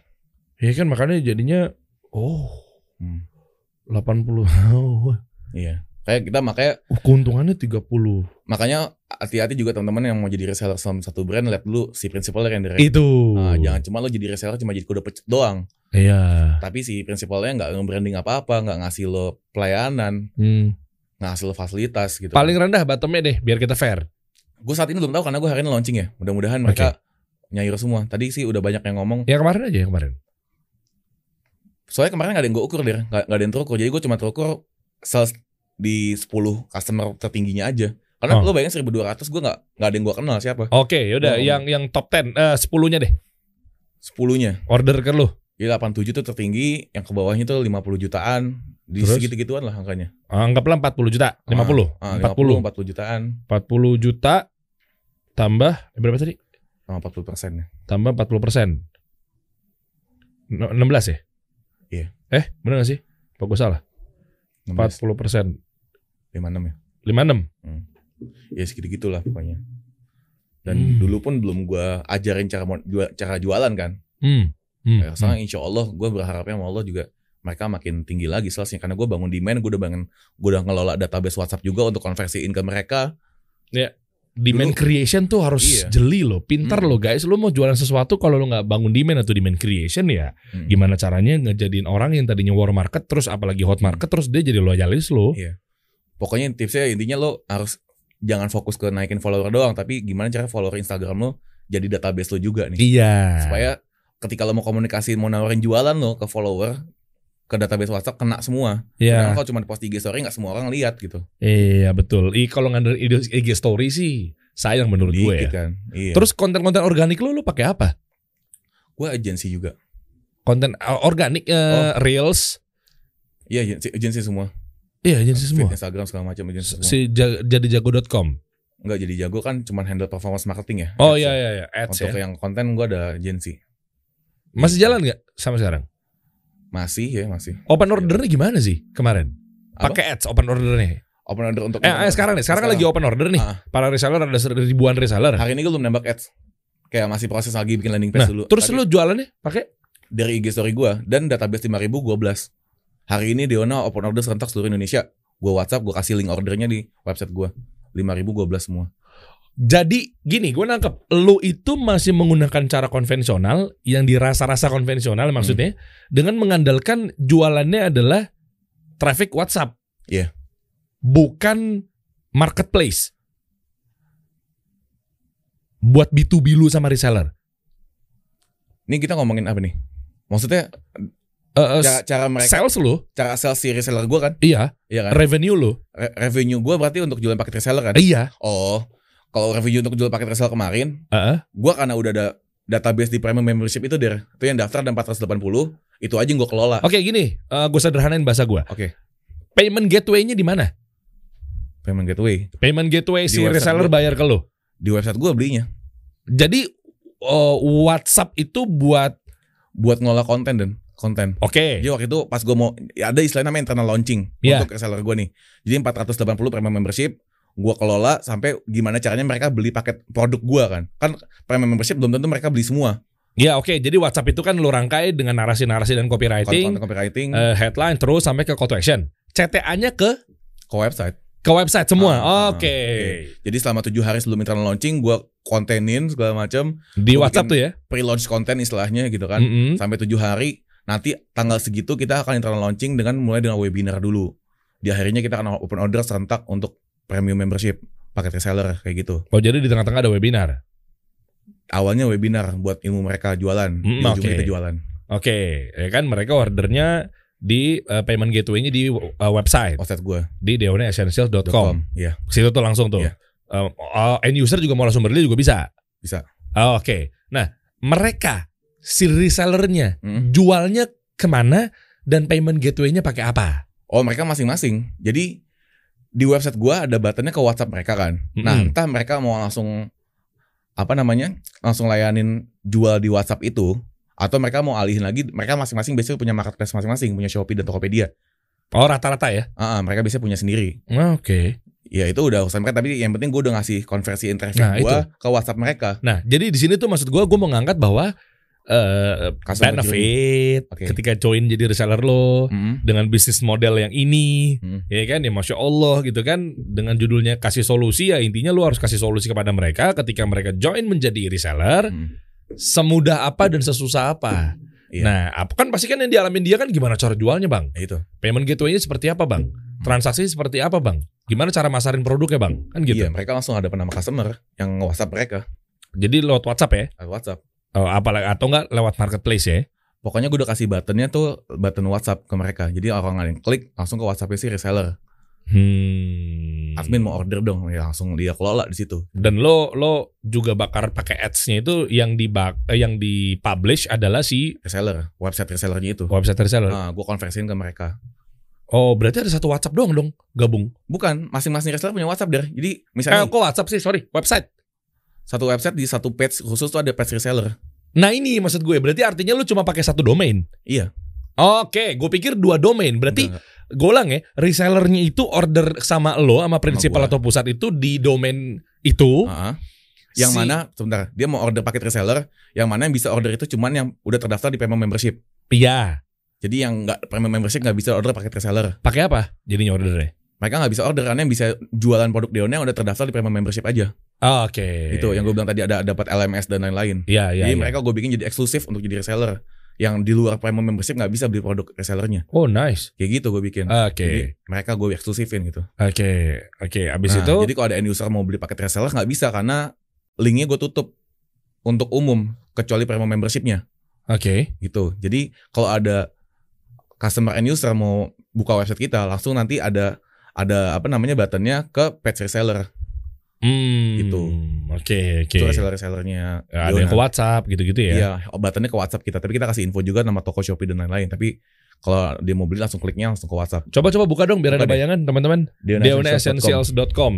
Iya kan makanya jadinya oh Hmm. 80. *laughs* Oh, Iya. Kayak kita makanya oh, keuntungannya 30. makanya hati-hati juga teman-teman yang mau jadi reseller sama satu brand lihat dulu si prinsipalnya yang direct. Itu. Nah, jangan cuma lo jadi reseller cuma jadi kuda pecet doang. Iya. Tapi si prinsipalnya nggak nge-branding apa-apa, nggak ngasih lo pelayanan, Hmm. ngasih lo fasilitas gitu. Paling rendah bottomnya deh biar kita fair. gue saat ini belum tahu karena gue hari ini launching ya. Mudah-mudahan mereka nyair semua. Tadi sih udah banyak yang ngomong. Ya kemarin aja yang kemarin. Soalnya kemarin nggak ada yang gue ukur deh, nggak nggak ada yang terukur. Jadi gue cuma terukur sales di 10 customer tertingginya aja. Karena Oh. lo bayangin 1200 gue nggak nggak ada yang gue kenal siapa. Oke, yaudah Oh. yang yang top 10 eh 10-nya deh. 10-nya. Order ke lu. Jadi 87 tuh tertinggi, yang ke bawahnya tuh 50 jutaan. Di Terus? segitu-gituan lah angkanya. Anggaplah 40 juta, 50. Ah, 40. 50, 40 jutaan 40 juta tambah eh, berapa tadi? sama 40 persen ya. Tambah 40 persen. 16 ya? Iya. Eh, bener gak sih? Apa gue salah? 16, 40 persen. 56 ya. 56. Ya segitu-gitu lah pokoknya. Dan Hmm. dulu pun belum gua ajarin cara cara jualan kan. Hmm. Hmm. Ya, sekarang insya Allah gue berharapnya sama Allah juga mereka makin tinggi lagi salesnya karena gue bangun demand gue udah bangun gue udah ngelola database WhatsApp juga untuk konversiin ke mereka Demand Dulu- creation tuh harus Iya. jeli loh, pintar Hmm. loh guys. Lu mau jualan sesuatu kalau lu nggak bangun demand atau demand creation ya, Hmm. gimana caranya ngejadiin orang yang tadinya war market terus apalagi hot market terus dia jadi loyalis lo. Iya. Pokoknya tipsnya intinya lo harus jangan fokus ke naikin follower doang tapi gimana cara follower Instagram lo jadi database lo juga nih Iya. supaya ketika lo mau komunikasi mau nawarin jualan lo ke follower ke database WhatsApp kena semua Iya. Karena kalau cuma post IG story nggak semua orang lihat gitu Iya betul. Ih kalau ngandelin ide- IG story sih sayang menurut gue ya. Dikit kan iya Terus konten-konten organik lu lu pakai apa? gue agensi juga Konten uh, organik uh, reels. iya agensi, agensi semua Iya, agensi semua. Instagram segala macam agensi semua Si ja- jadi jago.com. Enggak jadi jago kan cuman handle performance marketing ya. Oh iya ya. iya iya, ads Untuk ya. yang konten gua ada agency. Masih jalan nggak sama sekarang? Masih ya, masih. Open ordernya gimana sih kemarin? Pakai ads open ordernya. Open order untuk Eh, eh sekarang nih, sekarang, kan lagi open order nih. Ah. Para reseller ada ribuan reseller. Hari ini gue belum nembak ads. Kayak masih proses lagi bikin landing page Nah, dulu. terus Tapi lu jualannya pakai dari IG story gua dan database 5000 gua blast. Hari ini Deona open order serentak seluruh Indonesia. Gua WhatsApp, gua kasih link ordernya di website gua. 5000 gua blast semua. Jadi gini, gue nangkep lu itu masih menggunakan cara konvensional yang dirasa-rasa konvensional maksudnya dengan mengandalkan jualannya adalah traffic WhatsApp. Iya. Bukan marketplace. Buat B2B lu sama reseller. Ini kita ngomongin apa nih? Maksudnya Eh, eh, cara, cara mereka sales lu, cara sales si reseller gua kan? iya. Iya kan? Revenue lu, Re- revenue gua berarti untuk jualan paket reseller kan? iya. Oh, kalau revenue untuk jual paket reseller kemarin, Heeh. gua karena udah ada database di premium membership itu der itu yang daftar ada 480 itu aja yang gua kelola Oke gini, gue sederhanain bahasa gue. Oke. Payment gateway-nya di mana? payment gateway Payment gateway Di si reseller gua. bayar ke lu. di website gua belinya Jadi uh, WhatsApp itu buat buat ngelola konten dan konten oke. jadi waktu itu pas gua mau ya ada istilahnya namanya internal launching Iya. untuk reseller gua nih jadi 480 premium membership gua kelola sampai gimana caranya mereka beli paket produk gua kan kan premium membership belum tentu mereka beli semua Ya oke. Jadi WhatsApp itu kan lu rangkai dengan narasi-narasi dan copywriting, konten copywriting eh, headline terus sampai ke call to action. CTA-nya ke ke website ke website semua. Ah, ah, oke. oke. jadi selama tujuh hari sebelum internal launching gua kontenin segala macam Di Gua WhatsApp tuh ya. pre-launch konten istilahnya gitu kan Mm-mm. sampai tujuh hari nanti tanggal segitu kita akan internal launching dengan mulai dengan webinar dulu di akhirnya kita akan open order serentak untuk premium membership paket reseller kayak gitu Oh jadi di tengah-tengah ada webinar. awalnya webinar buat ilmu mereka jualan Hmm, di oke. kita jualan Oke, ya kan mereka ordernya di uh, payment gateway-nya di uh, website offset gue di deoneessentials.com. ya Situ tuh langsung tuh. Iya. Uh, uh, end user juga mau langsung beli juga bisa. bisa Oh, Oke. Nah, mereka si resellernya Hmm. jualnya ke mana dan payment gateway-nya pakai apa? Oh mereka masing-masing. Jadi di website gua ada buttonnya ke WhatsApp mereka kan. Nah Mm-mm. entah mereka mau langsung apa namanya langsung layanin jual di WhatsApp itu atau mereka mau alihin lagi mereka masing-masing biasanya punya marketplace masing-masing punya Shopee dan Tokopedia. Oh rata-rata ya? Ah, ah, mereka biasanya punya sendiri. Oh, Oke. Ya itu udah urusan mereka tapi yang penting gue udah ngasih konversi traffic Nah, gua ke WhatsApp mereka. Nah, jadi di sini tuh maksud gua gua mau ngangkat bahwa eh Customer benefit Oke. ketika join jadi reseller lo Mm-mm. dengan bisnis model yang ini, Hmm. ya kan ya masya Allah gitu kan dengan judulnya kasih solusi ya intinya lu harus kasih solusi kepada mereka ketika mereka join menjadi reseller Mm. semudah apa dan sesusah apa. Iya. Nah, apa kan pasti kan yang dialamin dia kan gimana cara jualnya bang? Itu. Payment gateway-nya seperti apa bang? Transaksi seperti apa bang? Gimana cara masarin produknya bang? Kan gitu. Iya, mereka langsung ada nama customer yang WhatsApp mereka Jadi lewat WhatsApp ya? lewat WhatsApp. Oh, apalagi atau enggak lewat marketplace ya? Pokoknya gue udah kasih buttonnya tuh button WhatsApp ke mereka. Jadi orang yang klik langsung ke WhatsAppnya si reseller. Hmm. Admin mau order dong, ya langsung dia kelola di situ. Dan lo lo juga bakar pakai ads-nya itu yang di eh, yang di publish adalah si Reseller, website resellernya itu. website reseller. Nah, gue konversiin ke mereka. Oh, berarti ada satu WhatsApp doang dong gabung. Bukan, masing-masing reseller punya WhatsApp der. Jadi Eh, misalnya kok WhatsApp sih? Sorry, website. satu website di satu page khusus tuh ada page reseller. Nah ini maksud gue, berarti artinya lu cuma pakai satu domain. Iya. Oke, gue pikir dua domain. Berarti Enggak, ulang ya, resellernya itu order sama lo sama prinsipal atau pusat itu di domain itu. enggak. Ah, Yang Si- mana sebentar, dia mau order paket reseller, yang mana yang bisa order itu cuman yang udah terdaftar di premium membership. Iya. Jadi yang nggak premium membership nggak bisa order paket reseller. Pakai apa? Jadinya ordernya. Mereka nggak bisa order karena yang bisa jualan produk Deonnya udah terdaftar di premium membership aja. Oh, Oke. Itu yang gue bilang tadi ada dapat LMS dan lain-lain. Iya, iya. Jadi iya. mereka gue bikin jadi eksklusif untuk jadi reseller. Yang di luar premium membership nggak bisa beli produk resellernya. Oh, nice. Kayak gitu gue bikin. Oke. Jadi mereka gue eksklusifin gitu. Oke. Oke, abis Nah, itu Jadi kalau ada end user mau beli paket reseller nggak bisa karena linknya gue tutup untuk umum kecuali premium membershipnya Oke. gitu. Jadi kalau ada customer end user mau buka website kita langsung nanti ada ada apa namanya buttonnya ke page reseller Hmm. Gitu. Oke, oke. itu reseller resellernya Ya, ada yang ke WhatsApp gitu-gitu ya. Iya, buttonnya ke WhatsApp kita. Tapi kita kasih info juga nama toko Shopee dan lain-lain. Tapi kalau dia mau beli langsung kliknya langsung ke WhatsApp. Coba-coba buka dong biar Buka ada deh. bayangan teman-teman. Deonaessentials.com.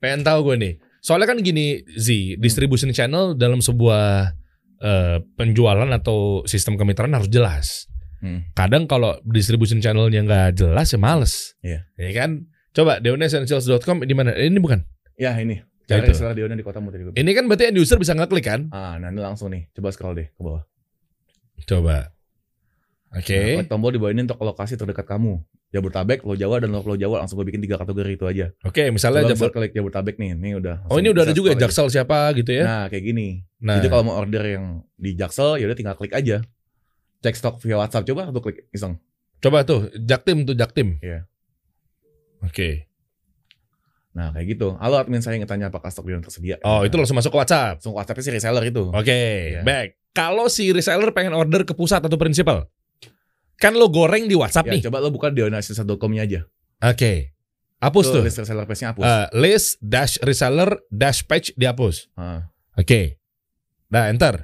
Pengen tahu gue nih. Soalnya kan gini, Z, distribution channel dalam sebuah eh, penjualan atau sistem kemitraan harus jelas. Hmm. Kadang kalau distribution channelnya nggak jelas ya males. Iya. Ya kan? Coba deonaessentials.com di mana? Eh, Ini bukan. Ya ini. Ya, Cari reseller Deona di kotamu tadi. Ini kan berarti end user bisa ngeklik kan? Ah, nah ini langsung nih. Coba scroll deh ke bawah. Coba. Oke. Nah, klik tombol di bawah ini untuk lokasi terdekat kamu. Jabodetabek, Pulau Jawa, dan Pulau Jawa langsung gue bikin tiga kategori itu aja. Oke, misalnya Coba klik Jabodetabek nih, ini udah. Oh, ini udah ada juga ya. Jaksel siapa gitu ya. Nah, kayak gini. Nah, Jadi kalau mau order yang di Jaksel, ya udah tinggal klik aja. Cek stok via WhatsApp coba atau klik iseng. coba tuh Jaktim tuh Jaktim. Iya. Oke. Nah, kayak gitu. Halo admin saya ingin tanya apakah stok Deona tersedia. Oh, Nah, itu langsung masuk ke WhatsApp. langsung WhatsApp si reseller itu. Oke, Iya. baik. Kalau si reseller pengen order ke pusat atau prinsipal, kan lo goreng di WhatsApp Ya, nih. coba lo buka deonasisan.com-nya aja. Oke, hapus tuh. list reseller page-nya hapus. Eh, list dash reseller dash page dihapus. Ah. Oke. Nah, enter.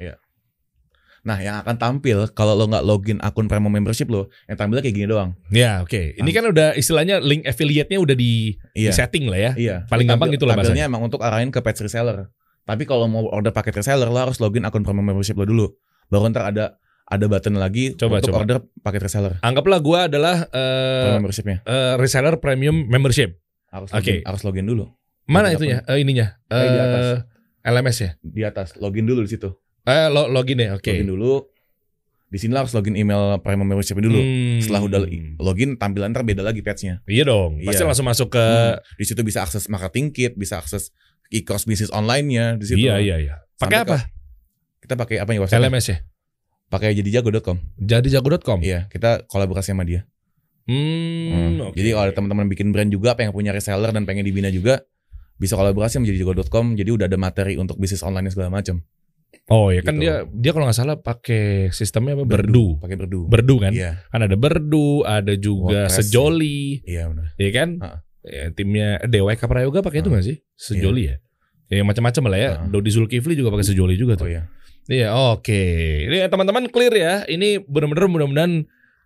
Nah, yang akan tampil kalau lo nggak login akun premium membership lo, yang tampilnya kayak gini doang. Ya, oke. Ini kan udah istilahnya link affiliate-nya udah di, Iya. setting lah ya. Iya. Paling gampang gitu lah Tampilnya emang untuk arahin ke page reseller. Tapi kalau mau order paket reseller lo harus login akun premium membership lo dulu. Baru ntar ada ada button lagi Coba, untuk coba. order paket reseller. Anggaplah gua adalah eh, Premium membershipnya eh, reseller premium membership. harus oke. login, harus login dulu Mana Login itunya? Eh, ininya. Kayak di atas. LMS ya? di atas. Login dulu di situ. Eh, lo, login ya, oke. Login dulu. Di sini harus login email premium membership dulu. Hmm. Setelah udah login tampilan ntar beda lagi page-nya. Iya dong, pasti Iya. langsung masuk ke Hmm. Di situ bisa akses marketing kit, bisa akses e-commerce bisnis online-nya di situ. Iya iya iya. Pakai apa? Kita pakai apa ya website? LMS ya. Pakai jadijago.com. Jadi jago.com. Iya, kita kolaborasi sama dia. Hmm, Hmm. oke. Jadi kalau ada teman-teman bikin brand juga pengen punya reseller dan pengen dibina juga bisa kolaborasi sama jadijago.com. Jadi udah ada materi untuk bisnis online segala macam. Oh ya kan Gitu. dia dia kalau nggak salah pakai sistemnya apa? Berdu. Pakai berdu. Berdu kan? Iya, Kan ada Berdu, ada juga WordPress. Sejoli, iya benar. ya kan? Ha. Ya, timnya DWK Prayoga pakai itu Ha. nggak sih? Sejoli ya. Ya macam-macam lah ya. Ha. Dodi Zulkifli juga pakai Sejoli juga Oh tuh. iya. Iya, oke. Ini teman-teman clear ya. Ini benar-benar mudah-mudahan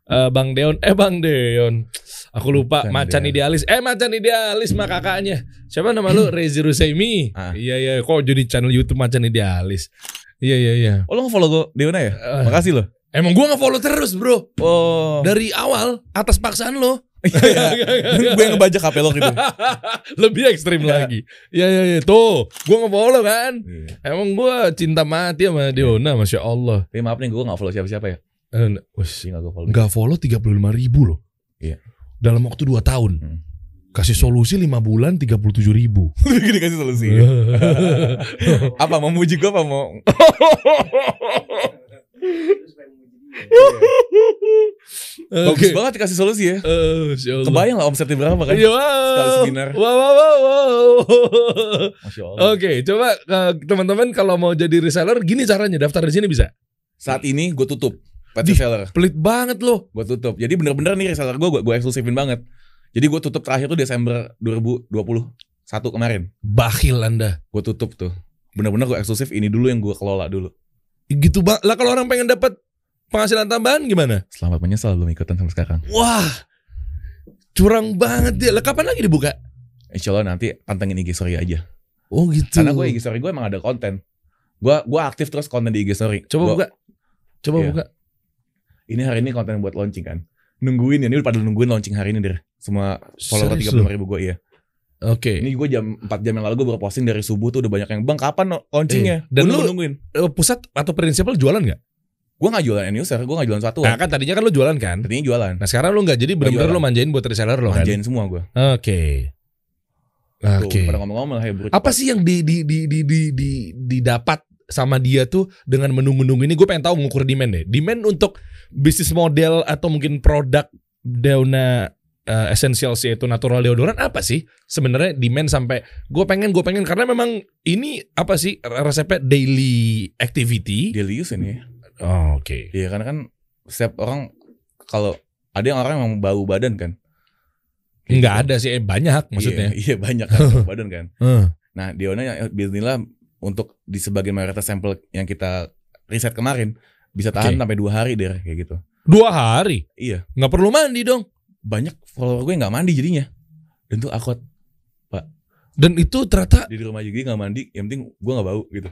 eh, Bang Deon, eh Bang Deon, aku lupa Bukan macan Deon. idealis, eh macan idealis mah kakaknya. Siapa nama lu? *laughs* Rezi Rusaimi. Ah. Iya iya, kok jadi channel YouTube macan idealis. Iya iya iya. Oh lo nge-follow gue Deona ya? Eh, Makasih lo. emang gua nge-follow terus, Bro. Oh. Dari awal atas paksaan lo. *laughs* gue yang ngebajak HP lo gitu. *laughs* Lebih ekstrim lagi. Iya iya iya. Tuh, gua nge-follow kan. Emang gua cinta mati sama Deona, masya Allah. Tapi maaf nih gue gak follow siapa-siapa ya. Eh, gak gue follow. nggak follow 35 ribu loh. Iya. Dalam waktu 2 tahun. Hmm. Kasih solusi 5 bulan 37 ribu. *laughs* Gini kasih solusi. Iya. *laughs* apa mau muji gue apa mau *laughs* bagus Oke. banget dikasih solusi ya. Eh, Allah. Kebayang lah omsetnya berapa kan? Iya, Sekali wow. seminar. Wow, wow, wow, wow. Oke, coba eh, teman-teman kalau mau jadi reseller gini caranya daftar di sini bisa. Saat ini gue tutup pet reseller. Pelit banget loh. Gue tutup. Jadi bener-bener nih reseller gue gue eksklusifin banget. Jadi gue tutup terakhir tuh Desember 2021 kemarin. Bakhil Anda. Gue tutup tuh. Bener-bener gue eksklusif ini dulu yang gue kelola dulu. Gitu bang. Lah kalau orang pengen dapat penghasilan tambahan gimana? Selamat menyesal belum ikutan sampai sekarang. Wah. Curang banget dia. Lah kapan lagi dibuka? Insya Allah nanti pantengin IG story aja. Oh gitu. Karena gue IG story gue emang ada konten. Gue gue aktif terus konten di IG story. Coba Gua- buka. Coba Iya. buka. Ini hari ini konten buat launching kan. Nungguin ya, ini udah pada nungguin launching hari ini deh. Semua follower tiga puluh ribu gue iya. Oke. Ini gue jam 4 jam yang lalu gue baru posting dari subuh tuh udah banyak yang bang kapan launchingnya? Eh, dan lu- nungguin. Eh, pusat atau prinsipal jualan nggak? Gue gak jualan end user, gue gak jualan satu. Nah kan tadinya kan lu jualan kan. Tadinya jualan. Nah sekarang lu nggak jadi benar-benar jualan. lu manjain buat reseller lo kan. Manjain semua gue. Oke. Tuh, Oke. pada ngomong-ngomong lah ya bro. Apa sih yang di di di di di, di didapat sama dia tuh dengan menu-menu ini? Gue pengen tahu mengukur demand deh. Demand untuk bisnis model atau mungkin produk Dauna uh, Essentials yaitu natural deodoran apa sih sebenarnya demand sampai gue pengen gue pengen karena memang ini apa sih resepnya daily activity. Daily use ini ya. Oh, Oke. Iya karena kan setiap orang kalau ada yang orang yang bau badan kan. Nggak ada sih eh, banyak maksudnya. Iya, iya banyak kan bau *laughs* badan kan. Nah, Diona yang bismillah untuk di sebagian mayoritas sampel yang kita riset kemarin bisa tahan Oke. sampai dua hari deh kayak gitu. Dua hari Iya, nggak perlu mandi dong. Banyak follower gue nggak mandi jadinya. Dan tuh akut Dan itu ternyata di rumah juga nggak mandi, yang penting gue nggak bau gitu.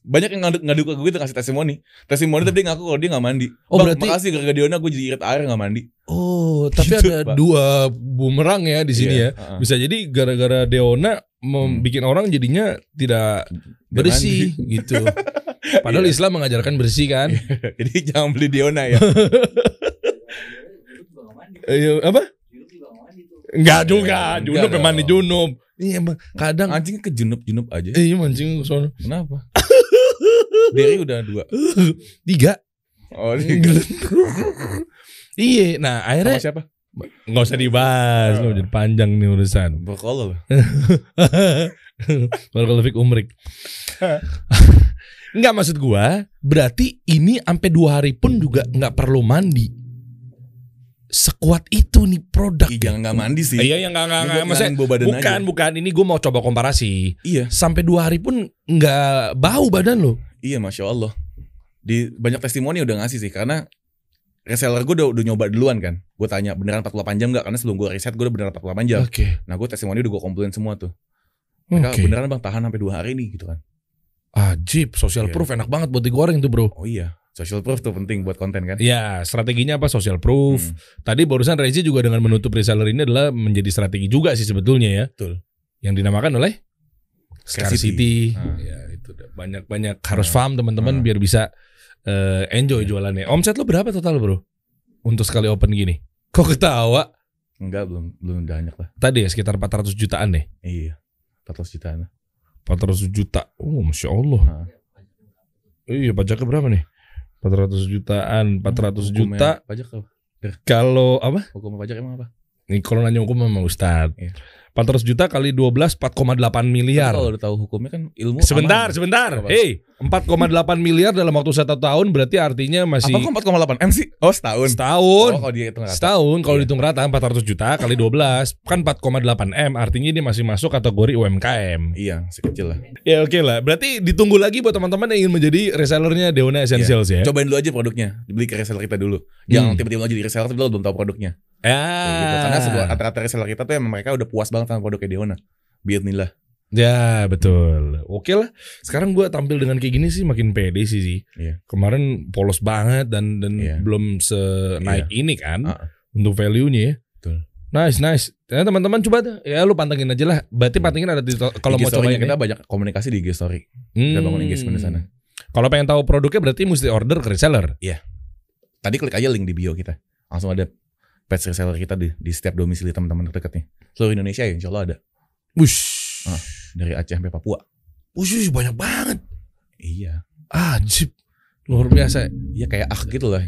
Banyak yang ngadu, ngadu ke gue tuh kasih testimoni. Testimoni tapi dia ngaku kalau dia nggak mandi. Oh, Bang, berarti- makasih gara-gara Diona gue jadi irit air nggak mandi. Oh, tapi Gitu, ada Pak. dua bumerang ya di sini Iya, ya. heeh. Bisa jadi gara-gara Deona membuat orang jadinya tidak bersih gitu. *laughs* Padahal Iya. Islam mengajarkan bersih kan. *laughs* Jadi jangan beli Diona ya. *laughs* Eh, apa? Enggak juga, Enggak junub dong. memang di junub. Iya, Bang. kadang Anjing ke junub-junub aja. eh, iya mancing ke sono. Kenapa? *laughs* Derry udah dua. Tiga. Oh, *laughs* iya, nah sama akhirnya siapa? nggak usah dibahas, nggak jadi panjang nih urusan. *laughs* Berkolol loh. Barakallahu fik umrik. Enggak maksud gua, berarti ini sampai dua hari pun juga nggak perlu mandi. Sekuat itu nih produk. Ih, jangan nggak mandi sih. Iya yang nggak nggak nggak maksudnya bukan aja. bukan ini gua mau coba komparasi. Iya, Sampai dua hari pun nggak bau badan lo. iya masya Allah. Di banyak testimoni udah ngasih sih karena reseller gue udah, udah nyoba duluan kan. Gue tanya beneran 48 jam nggak? Karena sebelum gue riset gue udah beneran 48 jam. Oke. Nah gue testimoni udah gue kumpulin semua tuh. Oke. Mereka beneran bang tahan sampai dua hari nih gitu kan. Ajib, social Iya. proof enak banget buat digoreng tuh bro. Oh iya, social proof tuh penting buat konten kan. Ya, strateginya apa? Social proof. Hmm, Tadi barusan Rezi juga dengan menutup reseller ini adalah menjadi strategi juga sih sebetulnya ya. Betul. Yang dinamakan oleh scarcity. Scarcity. Ya, itu banyak-banyak harus Ah. paham teman-teman Ah. biar bisa eh, enjoy Iya. jualannya. Omset lo berapa total, Bro? Untuk sekali open gini. Kok ketawa? Enggak belum belum banyak lah. Tadi ya sekitar 400 jutaan deh. Iya, 400 jutaan. 400 juta. Oh, Masya Allah. Nah, Iya, pajaknya berapa nih? 400 jutaan, 400 hukumnya juta. Pajak apa? Kalau apa? Hukum pajak emang apa? Ini kalau nanya hukum sama Ustad. Iya. 400 juta kali 12 4,8 miliar. Kalau udah tahu hukumnya kan ilmu Sebentar, aman. sebentar. Hey, 4,8 miliar dalam waktu satu tahun berarti artinya masih Apa kok 4,8 M sih? Oh setahun. setahun. Oh kalau dia hitung rata. Setahun kalau Iya. dihitung rata 400 juta kali 12 kan 4,8 M artinya ini masih masuk kategori UMKM. Iya, sekecil lah. Ya oke lah. Berarti ditunggu lagi buat teman-teman yang ingin menjadi resellernya Deona Essentials ya. Cobain dulu aja produknya, dibeli ke reseller kita dulu. Jangan Hmm. tiba-tiba jadi reseller tapi belum tahu produknya. Ya. Gitu. Karena sebuah rata-rata reseller kita tuh emang mereka udah puas banget sama produknya Deona. Bismillah. Ya betul. Oke lah. Sekarang gua tampil dengan kayak gini sih makin pede sih sih. Iya. Kemarin polos banget dan dan Iya. belum senaik ini kan Ah. untuk value-nya ya. Betul. Nice nice. Ya teman-teman coba. Ya lu pantengin aja lah. Berarti pantengin ada di kalau mau cobain story-nya kita ya. banyak komunikasi di IG story. Hmm. Kita bangun engagement di sana. Kalau pengen tahu produknya berarti mesti order ke reseller. Tadi klik aja link di bio kita. Langsung ada page reseller kita di, di setiap domisili teman-teman terdekatnya. Seluruh Indonesia ya insya Allah ada. Wush. Ah. Dari Aceh sampai Papua. Wush, banyak banget. Iya. Anjir. Luar biasa. Iya kayak ah gitu lah.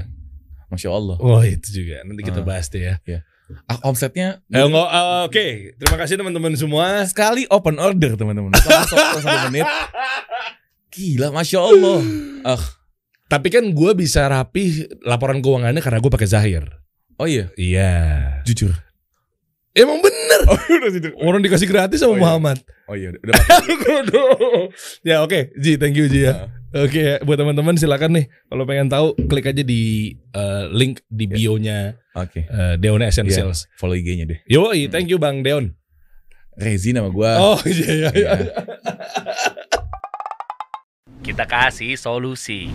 Masya Allah. Oh itu juga. Nanti kita Ah. bahas deh ya. Ah omsetnya Eh, eh, Oke, terima kasih teman-teman semua. sekali open order teman-teman. Satu menit. Gila, masya Allah. Ah, Tapi kan gue bisa rapi laporan keuangannya karena gue pakai Zahir. Oh iya, Iya. jujur. Emang bener. Oh udah jujur. Orang dikasih gratis sama Oh, iya. Muhammad. Oh iya, udah. udah *laughs* ya oke, Ji, thank you Ji ya. Ah. Oke, ya, buat teman-teman silakan nih kalau pengen tahu klik aja di eh, link di bio-nya Oke. eh, Deona Essentials. Follow IG-nya deh. Yoi, thank you Bang Deon. Rezi nama gua. Oh iya iya. iya. Iya. *laughs* Kita kasih solusi.